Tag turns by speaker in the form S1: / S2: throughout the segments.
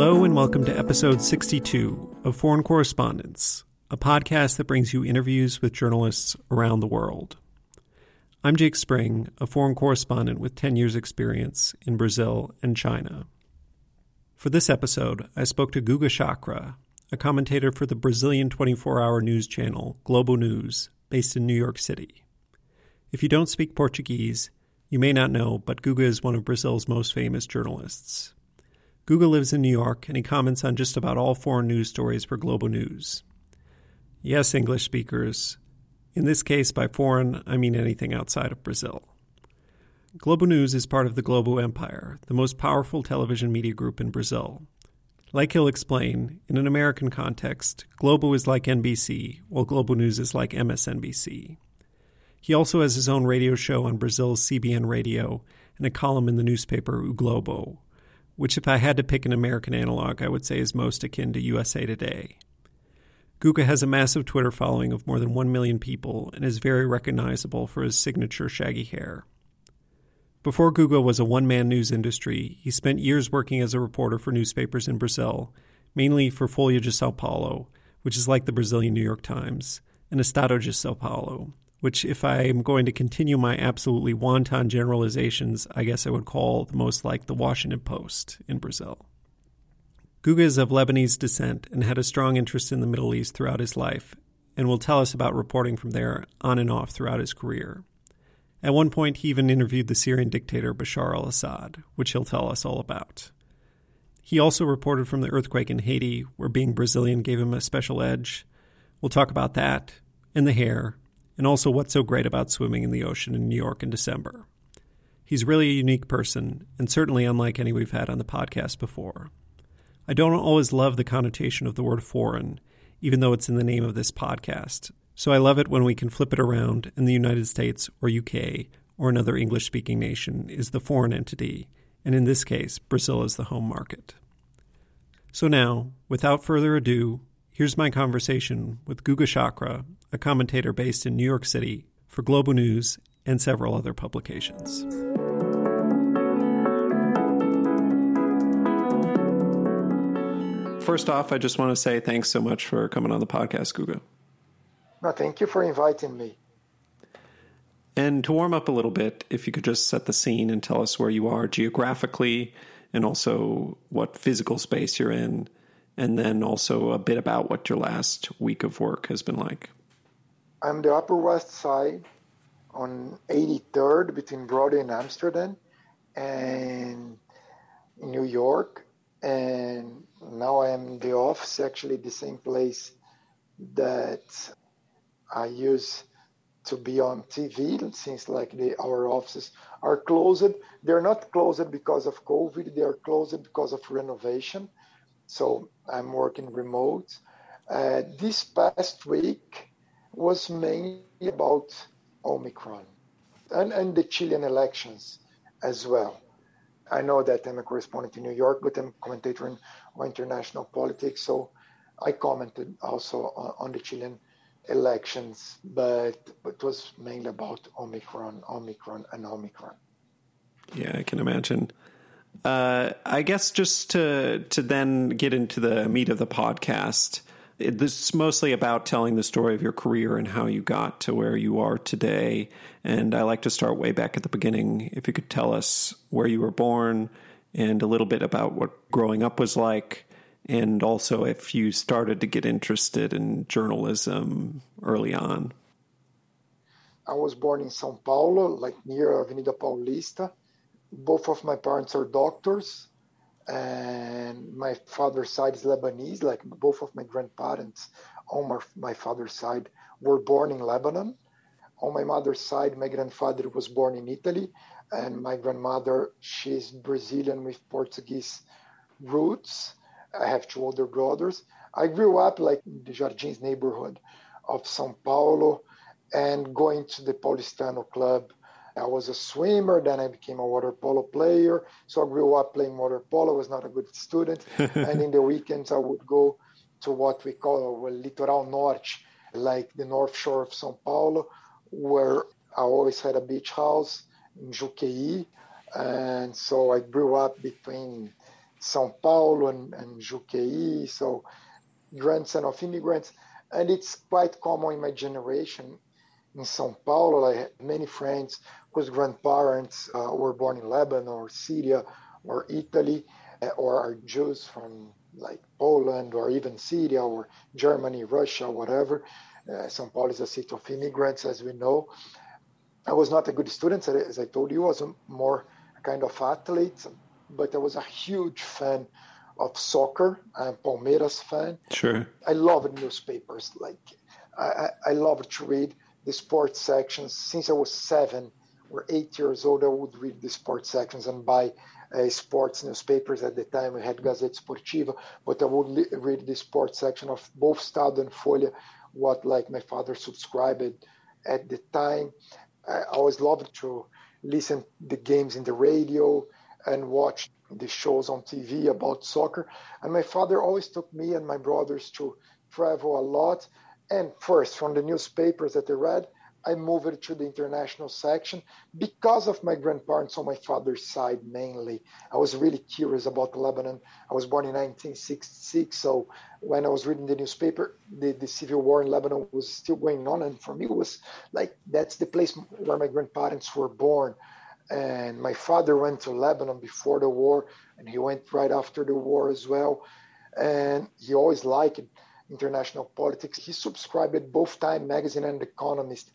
S1: Hello, and welcome to episode 62 of Foreign Correspondents, a podcast that brings you interviews with journalists around the world. I'm Jake Spring, a foreign correspondent with 10 years' experience in Brazil and China. For this episode, I spoke to Guga Chacra, a commentator for the Brazilian 24 hour news channel Globo News, based in New York City. If you don't speak Portuguese, you may not know, but Guga is one of Brazil's most famous journalists. Guga lives in New York and he comments on just about all foreign news stories for Globo News. Yes, English speakers. In this case, by foreign, I mean anything outside of Brazil. Globo News is part of the Globo Empire, the most powerful television media group in Brazil. Like he'll explain, in an American context, Globo is like NBC, while Globo News is like MSNBC. He also has his own radio show on Brazil's CBN radio and a column in the newspaper O Globo, which, if I had to pick an American analog, I would say is most akin to USA Today. Guga has a massive Twitter following of more than 1 million people and is very recognizable for his signature shaggy hair. Before Guga was a one man news industry, he spent years working as a reporter for newspapers in Brazil, mainly for Folha de Sao Paulo, which is like the Brazilian New York Times, and Estado de Sao Paulo, which, if I am going to continue my absolutely wanton generalizations, I guess I would call the most like the Washington Post in Brazil. Guga is of Lebanese descent and had a strong interest in the Middle East throughout his life, and will tell us about reporting from there on and off throughout his career. At one point, he even interviewed the Syrian dictator Bashar al Assad, which he'll tell us all about. He also reported from the earthquake in Haiti, where being Brazilian gave him a special edge. We'll talk about that, and the hair, and also what's so great about swimming in the ocean in New York in December. He's really a unique person, and certainly unlike any we've had on the podcast before. I don't always love the connotation of the word foreign, even though it's in the name of this podcast. So I love it when we can flip it around and the United States or UK or another English speaking nation is the foreign entity, and in this case, Brazil is the home market. So now, without further ado, here's my conversation with Guga Chacra a commentator based in New York City for Globo News and several other publications. First off, I just want to say thanks so much for coming on the podcast, Guga.
S2: No, thank you for inviting me.
S1: And to warm up a little bit, if you could just set the scene and tell us where you are geographically and also what physical space you're in, and then also a bit about what your last week of work has been like.
S2: I'm the Upper West Side on 83rd between Broadway and Amsterdam and New York. And now I am in the office, actually the same place that I use to be on TV since like the, our offices are closed. They're not closed because of COVID. They are closed because of renovation. So I'm working remote. Uh, this past week, was mainly about Omicron and, and the Chilean elections as well. I know that I'm a correspondent in New York, but I'm a commentator in international politics. So I commented also on, on the Chilean elections, but it was mainly about Omicron, Omicron, and Omicron.
S1: Yeah, I can imagine. Uh, I guess just to to then get into the meat of the podcast, this is mostly about telling the story of your career and how you got to where you are today. And I like to start way back at the beginning. If you could tell us where you were born and a little bit about what growing up was like, and also if you started to get interested in journalism early on.
S2: I was born in Sao Paulo, like near Avenida Paulista. Both of my parents are doctors and my father's side is Lebanese. Like both of my grandparents on my, my father's side were born in Lebanon. On my mother's side, my grandfather was born in Italy, and my grandmother she's Brazilian with Portuguese roots. I have two older brothers. I grew up like in the Jardins neighborhood of São Paulo, and going to the Paulistano Club I was a swimmer, then I became a water polo player. So I grew up playing water polo, I was not a good student. and in the weekends, I would go to what we call well, Litoral Norte, like the north shore of Sao Paulo, where I always had a beach house in Juqueí. And so I grew up between São Paulo and, and Juqueí, so grandson of immigrants. And it's quite common in my generation in São Paulo. I had many friends whose grandparents uh, were born in Lebanon or Syria or Italy uh, or are Jews from like Poland or even Syria or Germany, Russia, whatever. Uh, São Paulo is a city of immigrants, as we know. I was not a good student, as I told you. I was a more kind of athlete, but I was a huge fan of soccer. I'm Palmeiras fan.
S1: Sure.
S2: I loved newspapers. Like I, I loved to read the sports sections. Since I was seven or eight years old, I would read the sports sections and buy uh, sports newspapers. At the time, we had Gazeta Esportiva, but I would li- read the sports section of both Estado and Folha, what like my father subscribed at the time. I always loved to listen the games in the radio and watch the shows on TV about soccer. And my father always took me and my brothers to travel a lot. And first, from the newspapers that I read, I moved to the international section because of my grandparents on my father's side mainly. I was really curious about Lebanon. I was born in 1966, so when I was reading the newspaper, the, the civil war in Lebanon was still going on, and for me, it was like that's the place where my grandparents were born. And my father went to Lebanon before the war, and he went right after the war as well. And he always liked international politics. He subscribed both Time magazine and Economist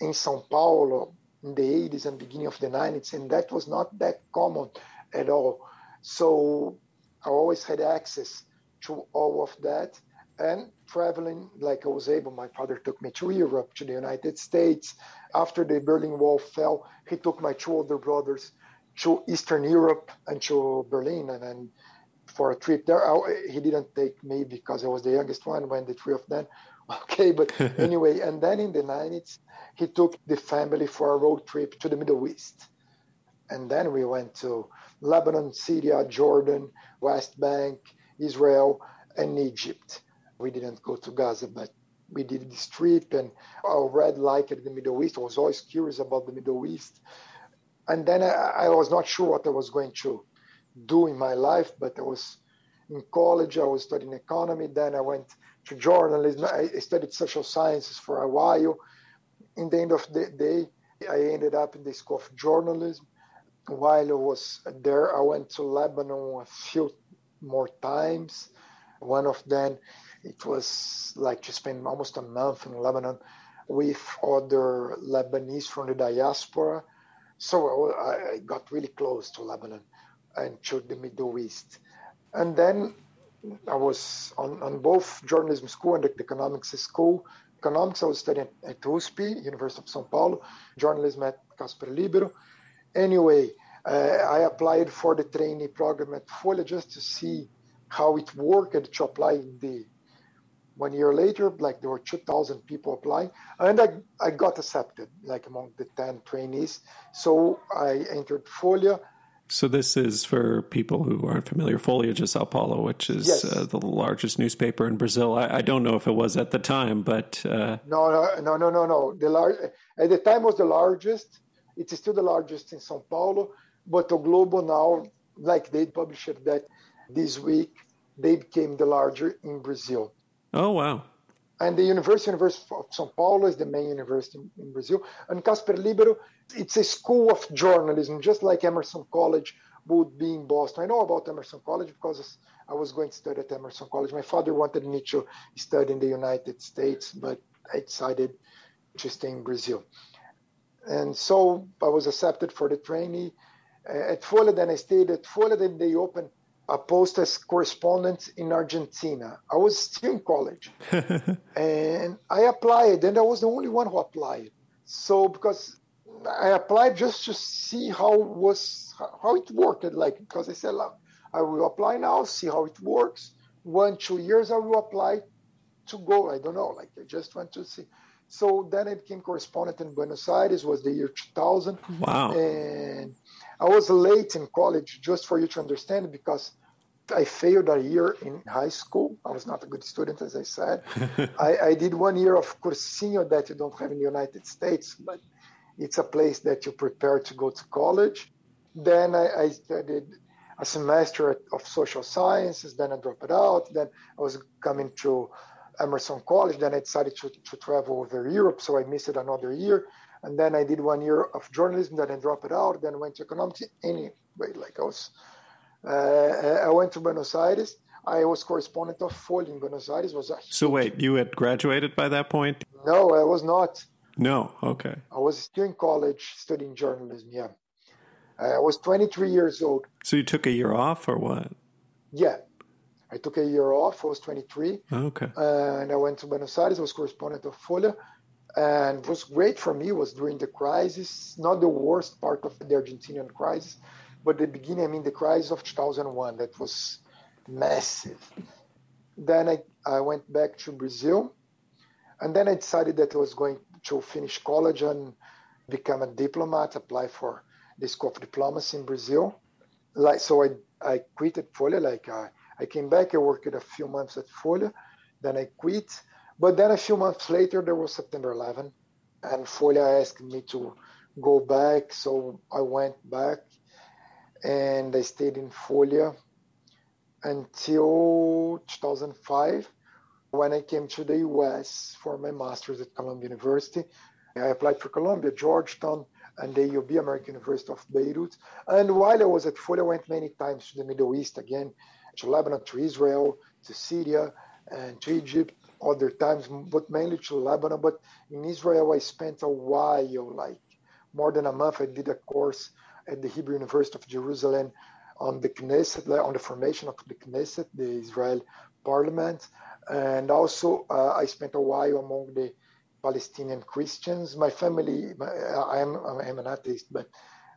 S2: in Sao Paulo in the 80s and beginning of the 90s, and that was not that common at all. So I always had access to all of that and traveling like I was able. My father took me to Europe, to the United States. After the Berlin Wall fell, he took my two older brothers to Eastern Europe and to Berlin, and then for a trip there. I, he didn't take me because I was the youngest one when the three of them. Okay, but anyway, and then in the 90s, he took the family for a road trip to the Middle East. And then we went to Lebanon, Syria, Jordan, West Bank, Israel, and Egypt. We didn't go to Gaza, but we did this trip and I read like in the Middle East. I was always curious about the Middle East. And then I, I was not sure what I was going to do in my life, but I was in college, I was studying economy. Then I went to journalism. I studied social sciences for a while. In the end of the day, I ended up in the school of journalism. While I was there, I went to Lebanon a few more times. One of them, it was like to spend almost a month in Lebanon with other Lebanese from the diaspora. So I got really close to Lebanon and to the Middle East. And then I was on, on both journalism school and economics school. Economics, I was studying at USP, University of São Paulo, journalism at Casper Libero. Anyway, uh, I applied for the trainee program at Folha just to see how it worked and to apply the one year later, like there were 2,000 people applying, and I, I got accepted, like among the 10 trainees. So I entered Folha
S1: so this is for people who aren't familiar. Folha de Sao Paulo, which is yes. uh, the largest newspaper in Brazil. I, I, don't know if it was at the time, but uh...
S2: no, no, no, no, no, no. The lar- at the time was the largest. It is still the largest in Sao Paulo, but O Globo now, like they published that this week, they became the larger in Brazil.
S1: Oh wow!
S2: And the University, University of São Paulo is the main university in Brazil. And Casper Libero, it's a school of journalism, just like Emerson College would be in Boston. I know about Emerson College because I was going to study at Emerson College. My father wanted me to study in the United States, but I decided to stay in Brazil. And so I was accepted for the trainee uh, at Folha. Then I stayed at Folha. Then they opened a post as correspondent in Argentina. I was still in college, and I applied, and I was the only one who applied. So because I applied just to see how was how it worked, like because I said I will apply now, see how it works. One two years I will apply to go. I don't know, like I just want to see. So then I became correspondent in Buenos Aires. Was the year 2000.
S1: Wow.
S2: And I was late in college, just for you to understand, because I failed a year in high school. I was not a good student, as I said. I, I, did one year of cursinho that you don't have in the United States, but it's a place that you prepare to go to college. Then I, I studied a semester of social sciences. Then I dropped it out. Then I was coming to Emerson College. Then I decided to, to travel over Europe, so I missed another year. And then I did one year of journalism. Then I dropped it out. Then went to economics. Anyway, like I was, uh, I went to Buenos Aires. I was correspondent of Folha in Buenos Aires. Was
S1: so wait, you had graduated by that point?
S2: No, I was not.
S1: No, okay.
S2: I was still in college studying journalism. Yeah, I was 23 years old.
S1: So you took a year off, or what?
S2: Yeah, I took a year off. I was 23.
S1: Okay.
S2: And I went to Buenos Aires. I was correspondent of Folha. And was great for me was during the crisis, not the worst part of the Argentinian crisis, but the beginning, I mean, the crisis of 2001, that was massive. Then I, I went back to Brazil. And then I decided that I was going to finish college and become a diplomat, apply for the School of Diplomacy in Brazil. Like so, I I quitted Folha. Like I, I came back, I worked a few months at Folha, then I quit. But then a few months later, there was September 11, and Folha asked me to go back, so I went back, and I stayed in Folha until 2005 when I came to the US for my master's at Columbia University. I applied for Columbia, Georgetown, and the AUB, American University of Beirut. And while I was at Folha, I went many times to the Middle East again, to Lebanon, to Israel, to Syria, and to Egypt, other times, but mainly to Lebanon. But in Israel, I spent a while, like more than a month. I did a course at the Hebrew University of Jerusalem on the Knesset, on the formation of the Knesset, the Israel parliament. And also, uh, I spent a while among the Palestinian Christians. My family, my, I am I'm an atheist, but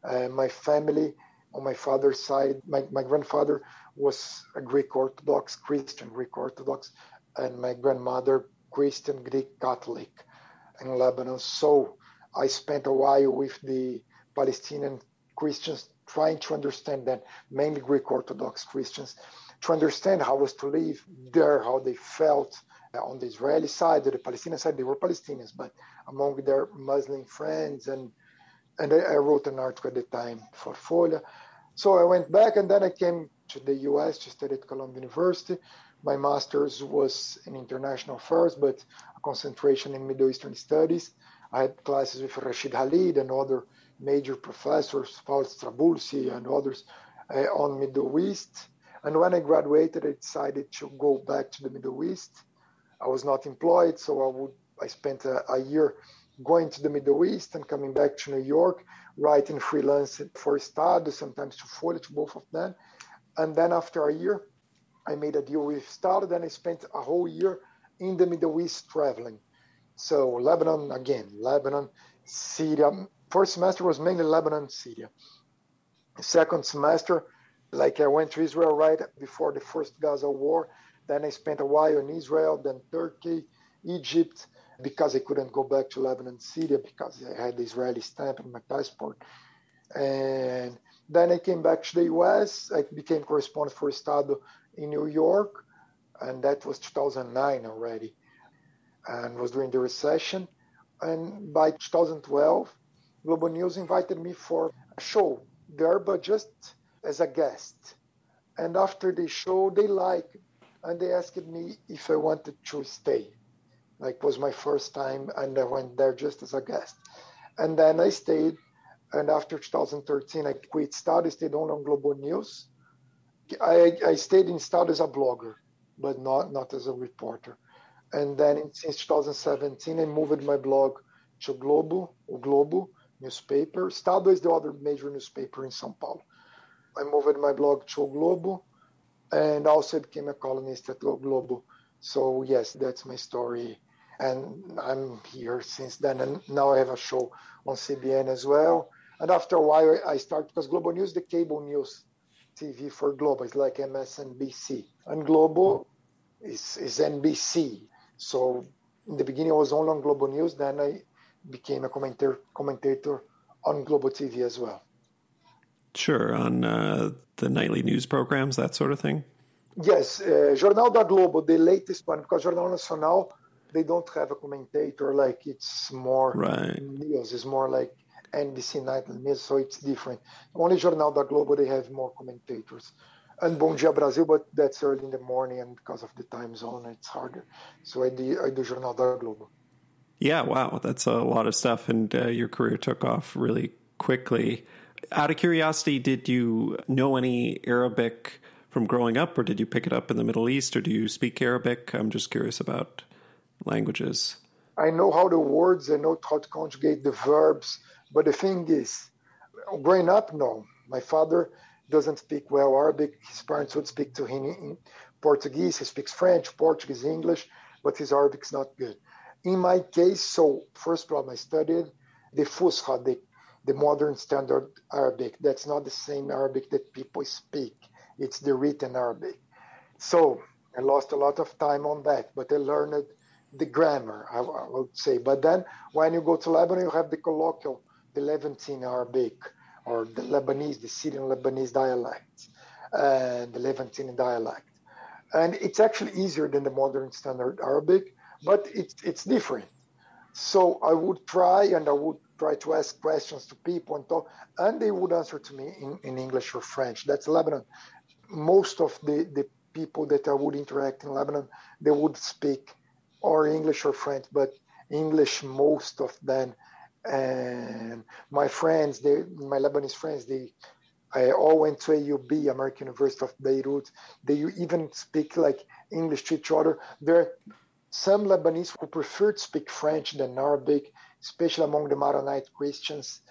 S2: uh, my family on my father's side, my, my grandfather was a Greek Orthodox Christian, Greek Orthodox, and my grandmother Christian Greek Catholic in Lebanon. So I spent a while with the Palestinian Christians trying to understand them, mainly Greek Orthodox Christians, to understand how was to live there, how they felt, on the Israeli side, the Palestinian side, they were Palestinians, but among their Muslim friends. And, and I, I wrote an article at the time for Folha. So I went back and then I came to the US to study at Columbia University. My master's was in international affairs, but a concentration in Middle Eastern studies. I had classes with Rashid Khalidi and other major professors, Paul Strabulsi and others uh, on Middle East. And when I graduated, I decided to go back to the Middle East I was not employed, so I would I spent a, a year going to the Middle East and coming back to New York, writing freelance for Estado, sometimes to Folha, to both of them. And then after a year, I made a deal with Estado. and I spent a whole year in the Middle East traveling. So Lebanon again, Lebanon, Syria. First semester was mainly Lebanon, Syria. Second semester, like I went to Israel right before the first Gaza war, then I spent a while in Israel, then Turkey, Egypt, because I couldn't go back to Lebanon, Syria, because I had the Israeli stamp in my passport. And then I came back to the US. I became correspondent for Estado in New York, and that was 2009 already, and was during the recession. And by 2012, Globo News invited me for a show there, but just as a guest. And after the show, they liked and they asked me if I wanted to stay. Like was my first time, and I went there just as a guest. And then I stayed. And after 2013, I quit Estado, stayed on on Globo News. I, I stayed in Estado as a blogger, but not not as a reporter. And then in, since 2017, I moved my blog to Globo, o Globo newspaper. Estado is the other major newspaper in São Paulo. I moved my blog to Globo, and also became a columnist at Globo. So yes, that's my story, and I'm here since then. And now I have a show on CBN as well. And after a while, I started because Globo News, the cable news TV for Globo, is like MSNBC, and Globo is is NBC. So in the beginning, I was only on Globo News. Then I became a commentator commentator on Globo TV as well.
S1: Sure, on uh, the nightly news programs, that sort of thing.
S2: Yes, uh, Jornal da Globo, the latest one, because Jornal Nacional, they don't have a commentator. Like it's more
S1: right.
S2: news. It's more like NBC Nightly News, so it's different. Only Jornal da Globo, they have more commentators. And Bom Dia Brasil, but that's early in the morning, and because of the time zone, it's harder. So I do, I do Jornal da Globo.
S1: Yeah, wow, that's a lot of stuff, and uh, your career took off really quickly. Out of curiosity, did you know any Arabic from growing up, or did you pick it up in the Middle East, or do you speak Arabic? I'm just curious about languages.
S2: I know how the words, I know how to conjugate the verbs, but the thing is, growing up, no. My father doesn't speak well Arabic. His parents would speak to him in Portuguese. He speaks French, Portuguese, English, but his Arabic is not good. In my case, so first problem, I studied the Fusha, the, the modern standard Arabic. That's not the same Arabic that people speak. It's the written Arabic. So I lost a lot of time on that, but I learned the grammar, I, I would say. But then when you go to Lebanon, you have the colloquial, the Levantine Arabic, or the Lebanese, the Syrian Lebanese dialect, and the Levantine dialect. And it's actually easier than the modern standard Arabic, but it's, it's different. So I would try and I would try to ask questions to people and talk, and they would answer to me in, in English or French. That's Lebanon. Most of the, the people that I would interact in Lebanon, they would speak or English or French, but English most of them. And my friends, they, my Lebanese friends, they I all went to AUB, American University of Beirut. They even speak like English to each other. There are some Lebanese who prefer to speak French than Arabic, especially among the Maronite Christians.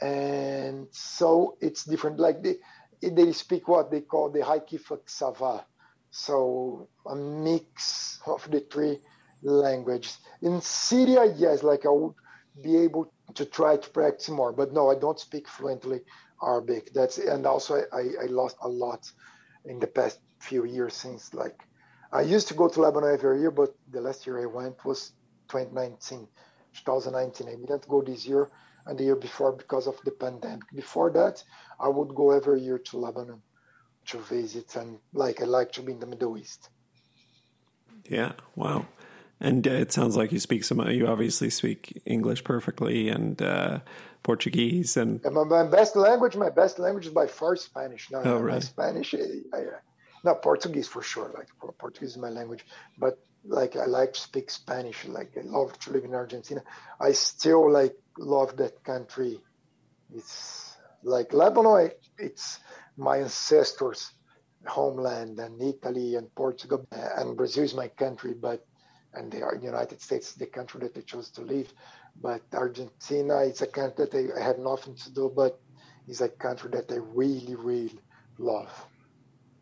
S2: And so it's different. Like they, they speak what they call the Haikifak Sava. So a mix of the three languages. In Syria, yes, like I would be able to try to practice more, but no, I don't speak fluently Arabic. That's and also I, I lost a lot in the past few years since like I used to go to Lebanon every year, but the last year I went was 2019, 2019. I didn't go this year and the year before because of the pandemic. Before that, I would go every year to Lebanon to visit and like I like to be in the Middle East.
S1: Yeah, wow. And uh, it sounds like you speak some. You obviously speak English perfectly and uh, Portuguese. And
S2: my, my, best language, my best language is by far Spanish. No,
S1: oh, really?
S2: Spanish. I, I, not Portuguese for sure. Like Portuguese is my language, but like I like to speak Spanish. Like I love to live in Argentina. I still like love that country. It's like Lebanon. It's my ancestors' homeland, and Italy and Portugal and Brazil is my country, but and they are in the United States the country that they chose to live. But Argentina, it's a country that I had nothing to do, but it's a country that I really, really love.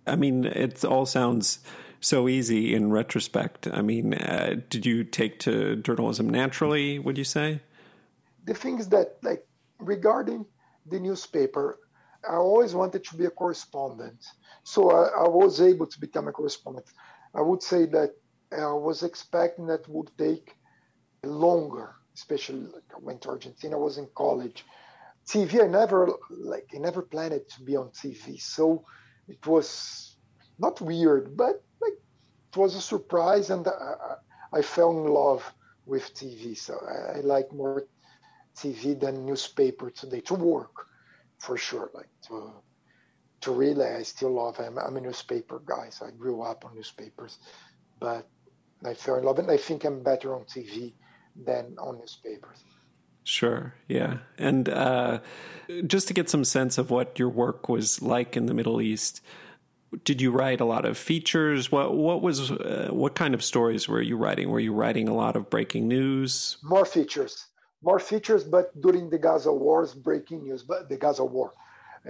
S1: I mean, it all sounds so easy in retrospect. I mean, uh, did you take to journalism naturally, would you say?
S2: The thing is that, like, regarding the newspaper, I always wanted to be a correspondent. So I, I was able to become a correspondent. I would say that I was expecting that would take longer, especially like I went to Argentina, I was in college. TV, I never like I never planned it to be on TV, so it was not weird, but like it was a surprise, and I, I fell in love with TV. So I, I like more TV than newspaper today to work, for sure. Like to to really, I still love. I'm, I'm a newspaper guy, so I grew up on newspapers, but I fell in love, and I think I'm better on TV than on newspapers.
S1: Sure, yeah. And uh, just to get some sense of what your work was like in the Middle East, did you write a lot of features? What what was uh, what kind of stories were you writing? Were you writing a lot of breaking news?
S2: More features, more features, but during the Gaza wars, breaking news, but the Gaza war,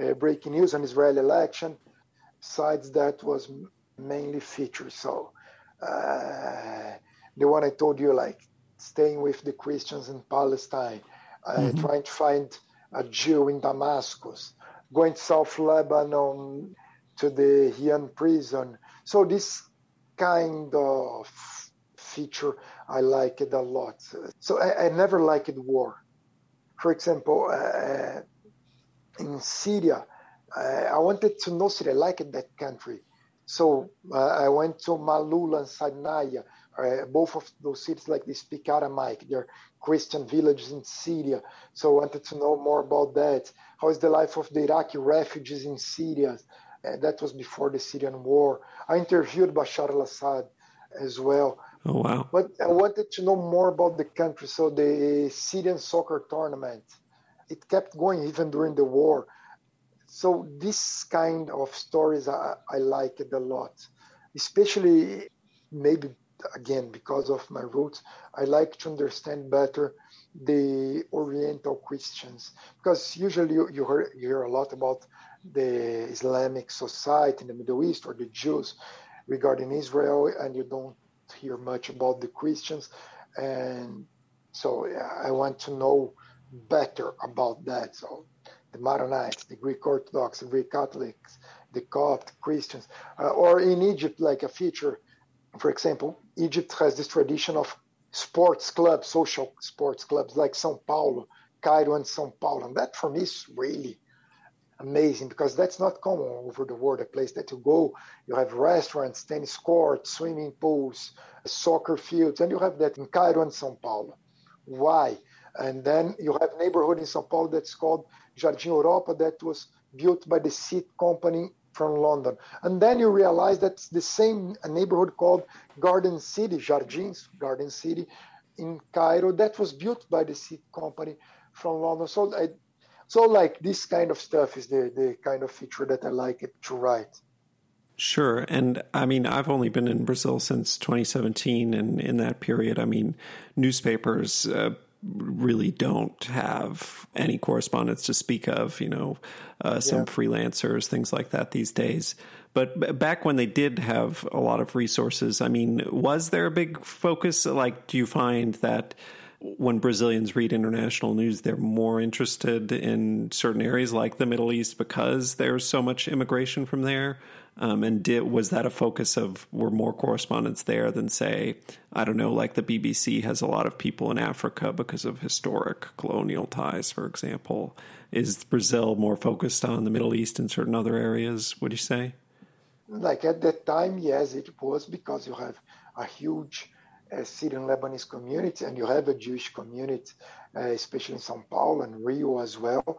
S2: uh, breaking news on Israeli election. Besides that, was mainly features. So uh, the one I told you, like staying with the Christians in Palestine, uh, mm-hmm. trying to find a Jew in Damascus, going to South Lebanon to the Khiam prison. So this kind of feature, I like it a lot. So I, I never liked war. For example, uh, in Syria, uh, I wanted to know Syria. I liked that country. So uh, I went to Malula and Sinai Uh, both of those cities, like they speak Aramaic, they're Christian villages in Syria. So I wanted to know more about that. How is the life of the Iraqi refugees in Syria? Uh, that was before the Syrian war. I interviewed Bashar al-Assad as well.
S1: Oh wow!
S2: But I wanted to know more about the country. So the Syrian soccer tournament, it kept going even during the war. So this kind of stories I, I like it a lot, especially maybe again because of my roots. I like to understand better the Oriental Christians because usually you, you, hear, you hear a lot about the Islamic society in the Middle East or the Jews regarding Israel, and you don't hear much about the Christians. And so I want to know better about that. So the Maronites, the Greek Orthodox, the Greek Catholics, the Coptic Christians, uh, or in Egypt, like a feature, for example, Egypt has this tradition of sports clubs, social sports clubs like São Paulo, Cairo and São Paulo. And that for me is really amazing because that's not common over the world. A place that you go, you have restaurants, tennis courts, swimming pools, soccer fields, and you have that in Cairo and Sao Paulo. Why? And then you have a neighborhood in Sao Paulo that's called Jardim Europa that was built by the seat company from London. And then you realize that's the same neighborhood called Garden City, Jardins, Garden City in Cairo that was built by the seat company from London. So I, so like this kind of stuff is the the kind of feature that I like it to write.
S1: Sure. And I mean, I've only been in Brazil since 2017. And in that period, I mean, newspapers uh, really don't have any correspondence to speak of, you know, uh, some yeah. freelancers, things like that these days. But back when they did have a lot of resources, I mean, was there a big focus? Like, do you find that when Brazilians read international news, they're more interested in certain areas like the Middle East because there's so much immigration from there. Um, and did, was that a focus of were more correspondents there than say I don't know like the BBC has a lot of people in Africa because of historic colonial ties, for example. Is Brazil more focused on the Middle East and certain other areas? Would you say?
S2: Like at that time, yes, it was because you have a huge uh, Syrian Lebanese community, and you have a Jewish community, uh, especially in São Paulo and Rio as well.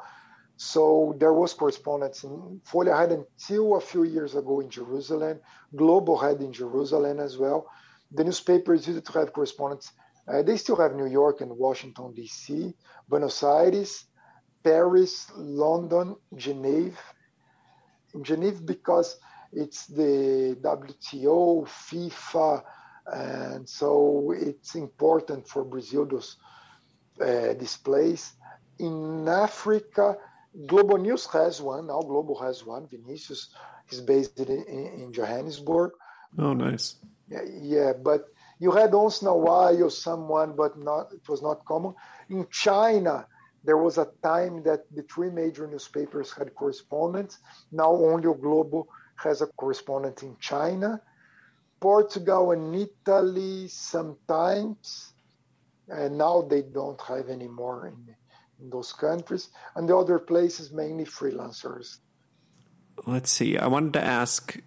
S2: So there was correspondence in Folha had until a few years ago in Jerusalem. Globo had in Jerusalem as well. The newspapers used to have correspondence. Uh, they still have New York and Washington D.C., Buenos Aires, Paris, London, Geneva. In Geneva because it's the WTO, FIFA, and so it's important for Brazil those uh, displays. In Africa, Globo News has one. Now Globo has one. Vinicius is based in, in Johannesburg.
S1: Oh, nice.
S2: Yeah, yeah, but you had once in a while someone, but not it was not common. In China, there was a time that the three major newspapers had correspondents. Now only Globo has a correspondent in China. Portugal and Italy sometimes, and now they don't have any more in, in those countries. And the other places, mainly freelancers.
S1: Let's see. I wanted to ask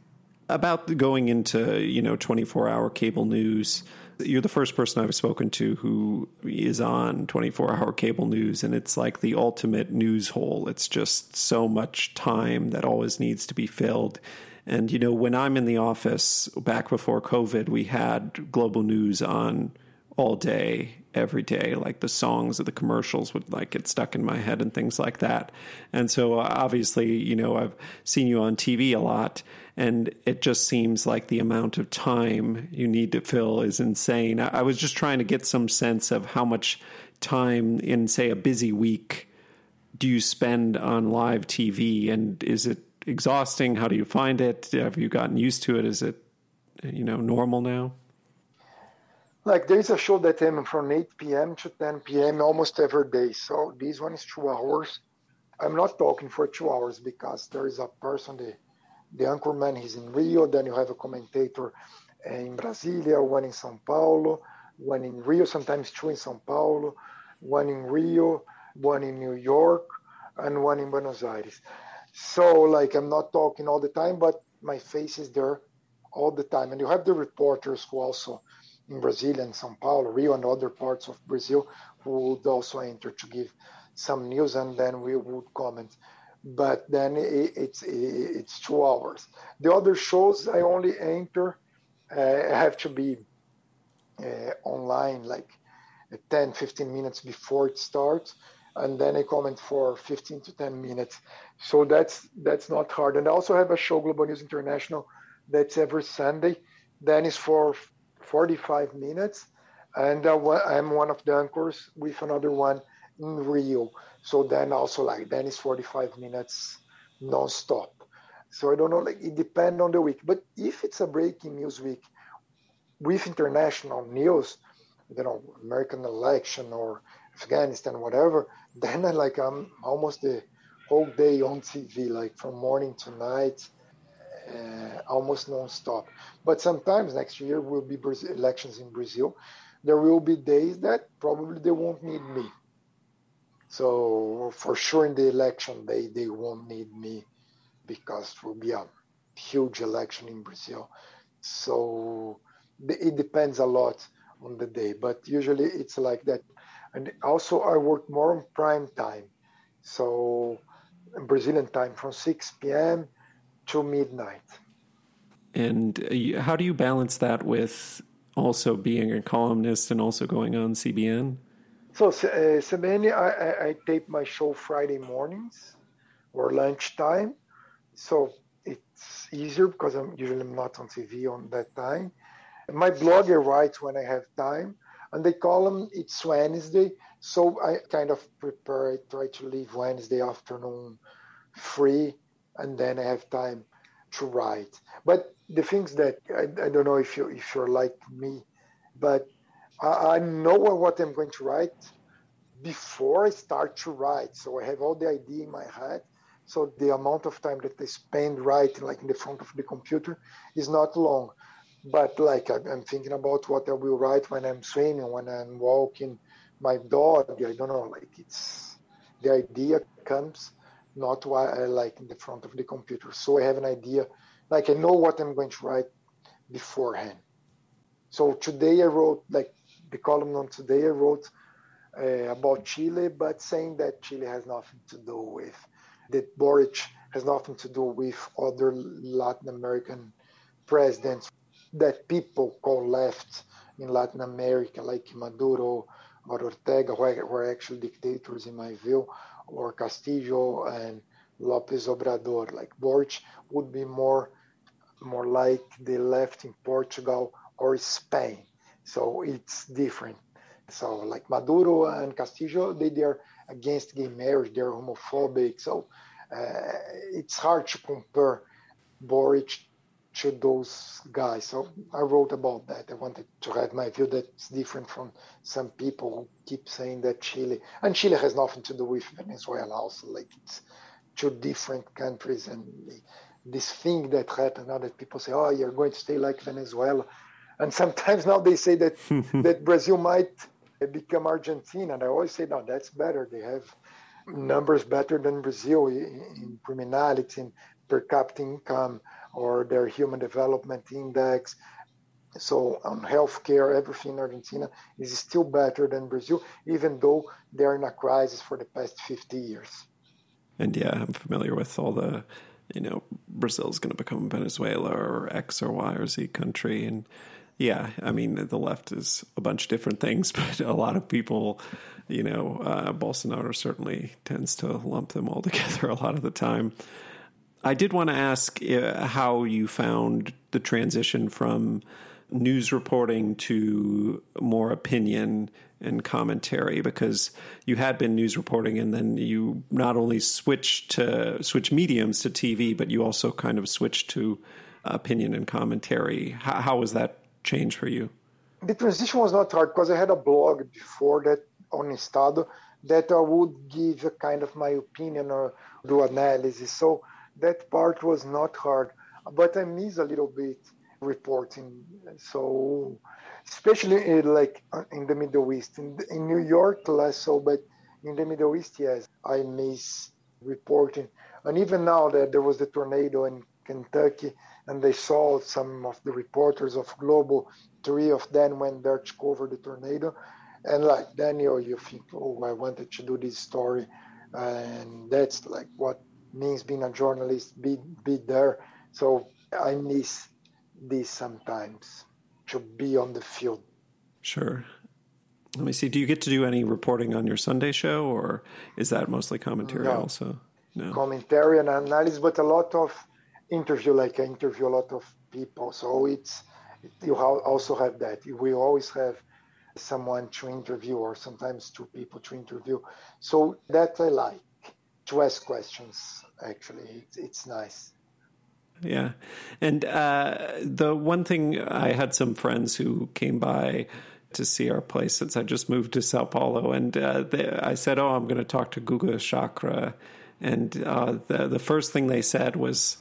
S1: about going into you know 24 hour cable news you're the first person I've spoken to who is on 24 hour cable news, and it's like the ultimate news hole. It's just so much time that always needs to be filled. And, you know, when I'm in the office back before COVID, we had Globo News on all day, every day. Like the songs of the commercials would like get stuck in my head and things like that. And so uh, obviously, you know, I've seen you on TV a lot and it just seems like the amount of time you need to fill is insane. I, I was just trying to get some sense of how much time in say a busy week do you spend on live TV and is it exhausting? How do you find it? Have you gotten used to it? Is it, you know, normal now?
S2: Like there's a show that I'm from 8 p.m. to 10 p.m. almost every day. So this one is two hours. I'm not talking for two hours because there is a person, the, the anchorman, he's in Rio. Then you have a commentator in Brasilia, one in São Paulo, one in Rio, sometimes two in São Paulo, one in Rio, one in New York, and one in Buenos Aires. So like I'm not talking all the time, but my face is there all the time. And you have the reporters who also in Brazil and São Paulo, Rio, and other parts of Brazil would also enter to give some news, and then we would comment. But then it, it's it's two hours. The other shows I only enter uh, have to be uh, online like 10, 15 minutes before it starts, and then I comment for 15 to 10 minutes. So that's that's not hard. And I also have a show, Globo News International, that's every Sunday. Then is for 45 minutes, and uh, I'm one of the anchors with another one in Rio. So then also like then it's 45 minutes non-stop. So I don't know, like it depends on the week. But if it's a breaking news week with international news, you know, American election or Afghanistan, whatever, then I like I'm almost the whole day on TV, like from morning to night, Uh, almost non-stop. But sometimes next year will be Brazil, elections in Brazil. There will be days that probably they won't need me. So for sure in the election day they won't need me because it will be a huge election in Brazil. So it depends a lot on the day, but usually it's like that. And also, I work more on prime time, so Brazilian time from 6 p.m. to midnight.
S1: And uh, how do you balance that with also being a columnist and also going on CBN?
S2: So, uh, CBN, I, I, I tape my show Friday mornings or lunchtime. So it's easier because I'm usually not on TV on that time. My blog I write when I have time, and they call them it's Wednesday. So I kind of prepare. I try to leave Wednesday afternoon free, and then I have time to write. But the things that I, I don't know if you if you're like me, but I, I know what I'm going to write before I start to write. So I have all the idea in my head. So the amount of time that I spend writing, like in the front of the computer, is not long but like I'm thinking about what I will write when I'm swimming, when I'm walking my dog. I don't know, like it's the idea comes not while I like in the front of the computer. So I have an idea, like I know what I'm going to write beforehand. So today I wrote like the column on today I wrote uh, about Chile, but saying that Chile has nothing to do with that Boric has nothing to do with other Latin American presidents that people call left in Latin America, like Maduro or Ortega, who are actually dictators in my view, or Castillo and Lopez Obrador. Like Boric would be more more like the left in Portugal or Spain. So it's different. So like Maduro and Castillo, they, they are against gay marriage, they're homophobic. So uh, it's hard to compare Boric to those guys. So I wrote about that. I wanted to have my view that's different from some people who keep saying that Chile and Chile has nothing to do with Venezuela. Also, like it's two different countries, and this thing that happened now that people say, "Oh, you're going to stay like Venezuela," and sometimes now they say that that Brazil might become Argentina, and I always say, "No, that's better. They have." Numbers better than Brazil in, in criminality, in per capita income, or their human development index. So on healthcare, everything in Argentina is still better than Brazil, even though they're in a crisis for the past 50 years.
S1: And yeah, I'm familiar with all the, you know, Brazil's going to become Venezuela or X or Y or Z country. And yeah, I mean, the left is a bunch of different things, but a lot of people, you know, uh, Bolsonaro certainly tends to lump them all together a lot of the time. I did want to ask uh, how you found the transition from news reporting to more opinion and commentary because you had been news reporting and then you not only switched to switch mediums to TV but you also kind of switched to opinion and commentary. How, how was that change for you?
S2: The transition was not hard because I had a blog before that on Estado that I would give a kind of my opinion or do analysis. So that part was not hard, but I miss a little bit reporting. So, especially in, like uh, in the Middle East, in, in New York less so, but in the Middle East, yes, I miss reporting. And even now that there was the tornado in Kentucky, and they saw some of the reporters of Globo, Three of them went there to cover the tornado, and like Daniel, you think, oh, I wanted to do this story, and that's like what means being a journalist. Be be there. So I miss this sometimes to be on the field.
S1: Sure. Let me see. Do you get to do any reporting on your Sunday show, or is that mostly commentary
S2: no.
S1: also?
S2: No. Commentary and analysis, but a lot of interview. Like I interview a lot of people, so it's you also have that. We always have someone to interview, or sometimes two people to interview. So that I like to ask questions. Actually, it's, it's nice.
S1: Yeah, and uh, the one thing I had some friends who came by to see our place since I just moved to Sao Paulo, and uh, they, I said, "Oh, I'm going to talk to Guga Chacra," and uh, the the first thing they said was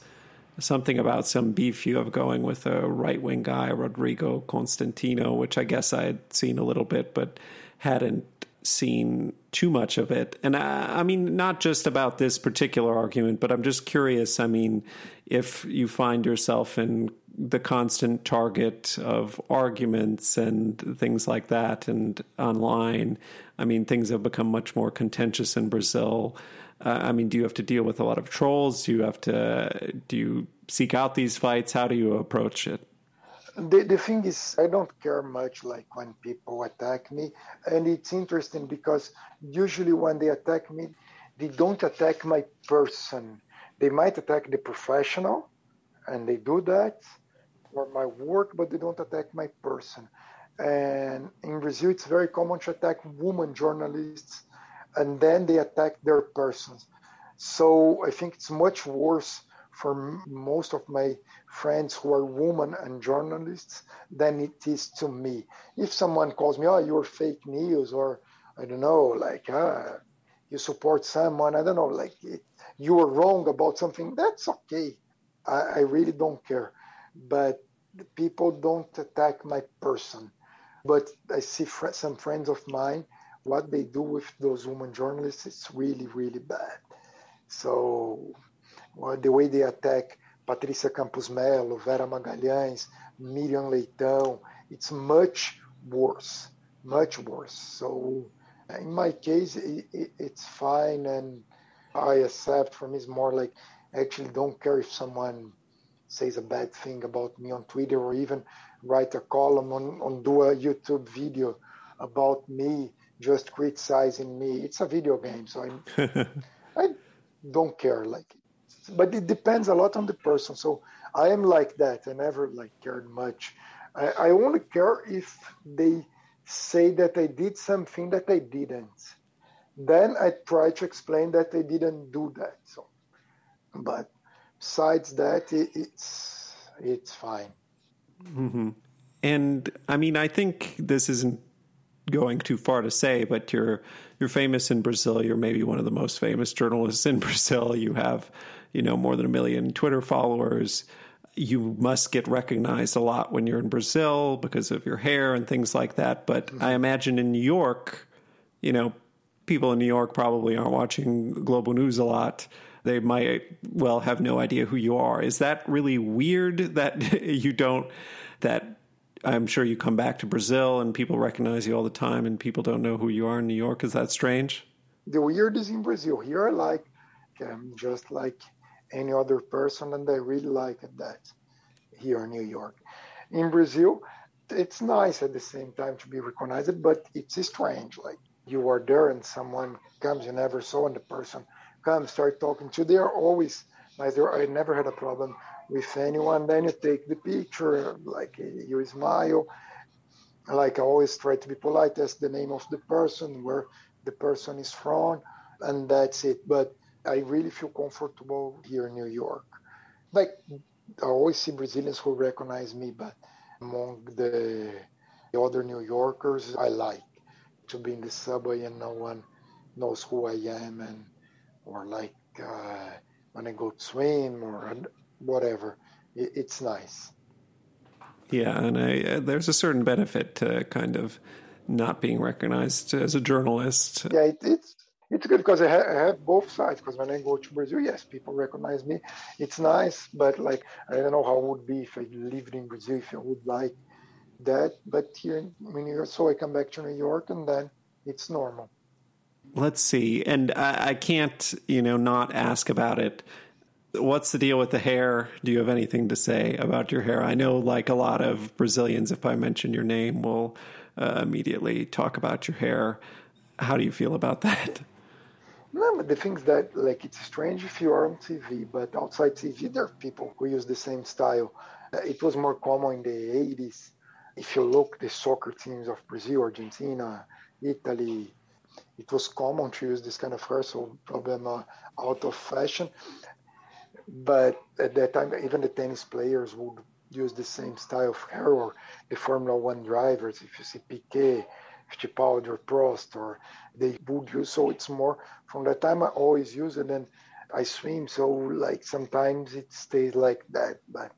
S1: something about some beef you have going with a right wing guy, Rodrigo Constantino, which I guess I had seen a little bit, but hadn't seen too much of it. And I, I, mean, not just about this particular argument, but I'm just curious. I mean, if you find yourself in the constant target of arguments and things like that, and online, I mean, things have become much more contentious in Brazil. Uh, I mean, do you have to deal with a lot of trolls? Do you have to do you seek out these fights? How do you approach it?
S2: The, the thing is, I don't care much like when people attack me, and it's interesting because usually when they attack me, they don't attack my person. They might attack the professional, and they do that, or my work, but they don't attack my person. And in Brazil, it's very common to attack women journalists and then they attack their persons. So I think it's much worse for most of my friends who are women and journalists than it is to me. If someone calls me, oh, you're fake news, or I don't know, like, ah, you support someone, I don't know, like, you are wrong about something, that's okay. I, I really don't care. But people don't attack my person. But I see fr- some friends of mine what they do with those women journalists is really, really bad. So, well, the way they attack Patrícia Campos Mello, Vera Magalhães, Miriam Leitão, it's much worse, much worse. So, uh, in my case, it, it, it's fine, and I accept. For me, it's more like I actually don't care if someone says a bad thing about me on Twitter or even write a column on, on do a YouTube video about me just criticizing me. It's a video game, so I, I don't care. Like, but it depends a lot on the person. So I am like that. I never like cared much. I, I only care if they say that I did something that I didn't. Then I try to explain that I didn't do that. So, but besides that, it, it's it's fine.
S1: Mm-hmm. And I mean, I think this isn't going too far to say, but you're you're famous in Brazil. You're maybe one of the most famous journalists in Brazil. You have, you know, more than a million Twitter followers. You must get recognized a lot when you're in Brazil because of your hair and things like that. But mm-hmm. I imagine in New York, you know, people in New York probably aren't watching Globo News a lot. They might well have no idea who you are. Is that really weird that you don't that I'm sure you come back to Brazil and people recognize you all the time and people don't know who you are in New York. Is that strange?
S2: The weird is in Brazil. Here, like, I'm just like any other person, and I really like that here in New York. In Brazil, it's nice at the same time to be recognized, but it's strange. Like you are there and someone comes you never saw, and the person comes, start talking to you. They are always nice. I never had a problem with anyone. Then you take the picture, like you smile. Like I always try to be polite, ask the name of the person, where the person is from, and that's it. But I really feel comfortable here in New York. Like I always see Brazilians who recognize me, but among the, the other New Yorkers, I like to be in the subway and no one knows who I am, and or like uh, when I go swim or whatever. It, it's nice.
S1: Yeah, and I, uh, there's a certain benefit to kind of not being recognized as a journalist.
S2: Yeah, it, it's it's good because I, ha- I, have both sides. Because when I go to Brazil, yes, people recognize me. It's nice, but like I don't know how it would be if I lived in Brazil. If I would like that, but here in New York, so I come back to New York, and then it's normal.
S1: Let's see, and I, I can't, you know, not ask about it. What's the deal with the hair? Do you have anything to say about your hair? I know, like a lot of Brazilians, if I mention your name, will uh, immediately talk about your hair. How do you feel about that?
S2: No, the things that like it's strange if you are on TV, but outside TV there are people who use the same style. Uh, it was more common in the 80s. If you look the soccer teams of Brazil, Argentina, Italy, it was common to use this kind of hair, so probably uh, out of fashion. But at that time, even the tennis players would use the same style of hair, or the Formula One drivers. If you see Piquet, Fittipaldi, or Prost, or they would use. So it's more from that time. I always use it, and I swim. So like sometimes it stays like that. But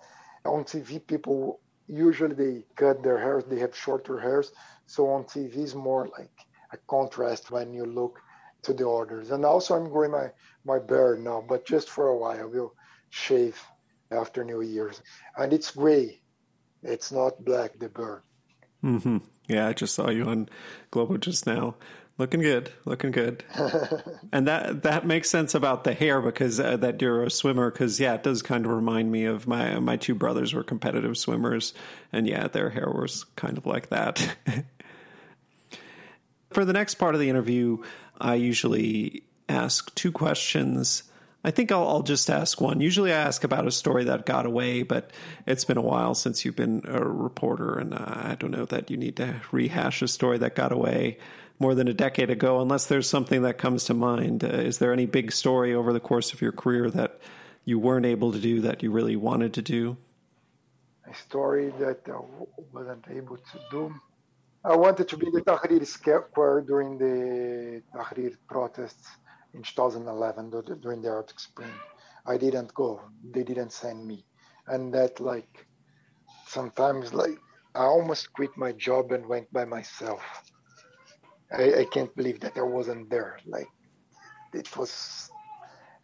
S2: on TV, people usually they cut their hair. They have shorter hairs. So on TV is more like a contrast when you look to the orders. And also I'm growing my my beard now, but just for a while. I will shave after New Year's, and it's gray. It's not black. The beard.
S1: Mm-hmm. Yeah, I just saw you on Globo just now. Looking good, looking good, and that that makes sense about the hair because uh, that you're a swimmer. Because yeah, it does kind of remind me of my my two brothers were competitive swimmers, and yeah, their hair was kind of like that. For the next part of the interview, I usually ask two questions. I think I'll, I'll, just ask one. Usually, I ask about a story that got away, but it's been a while since you've been a reporter, and I don't know that you need to rehash a story that got away more than a decade ago, unless there's something that comes to mind. Uh, is there any big story over the course of your career that you weren't able to do that you really wanted to do?
S2: A story that I wasn't able to do. I wanted to be the Tahrir Square during the Tahrir protests in 2011 during the Arab Spring. I didn't go. They didn't send me, and that like sometimes like I almost quit my job and went by myself. I, I can't believe that I wasn't there. Like it was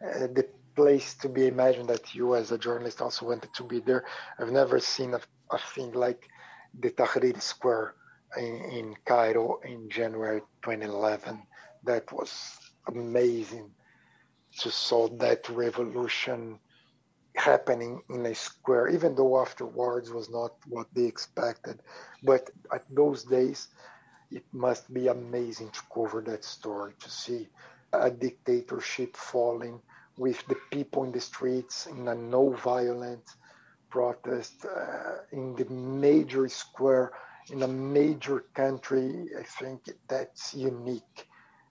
S2: uh, the place to be imagined that you as a journalist also wanted to be there. I've never seen a, a thing like the Tahrir Square in, in Cairo in January 2011. That was amazing to saw that revolution happening in a square, even though afterwards was not what they expected. But at those days, it must be amazing to cover that story, to see a dictatorship falling with the people in the streets in a no violent protest uh, in the major square in a major country, I think that's unique.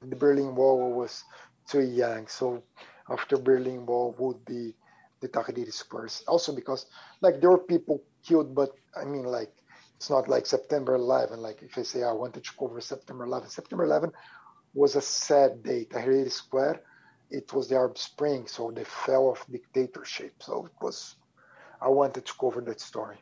S2: The Berlin Wall was too young, so after Berlin Wall would be the Tahrir Squares. Also because like there were people killed, but I mean like it's not like September 11. Like if I say I wanted to cover September 11, September 11 was a sad day. Tahrir Square, it was the Arab Spring, so the fall of dictatorship. So it was, I wanted to cover that story.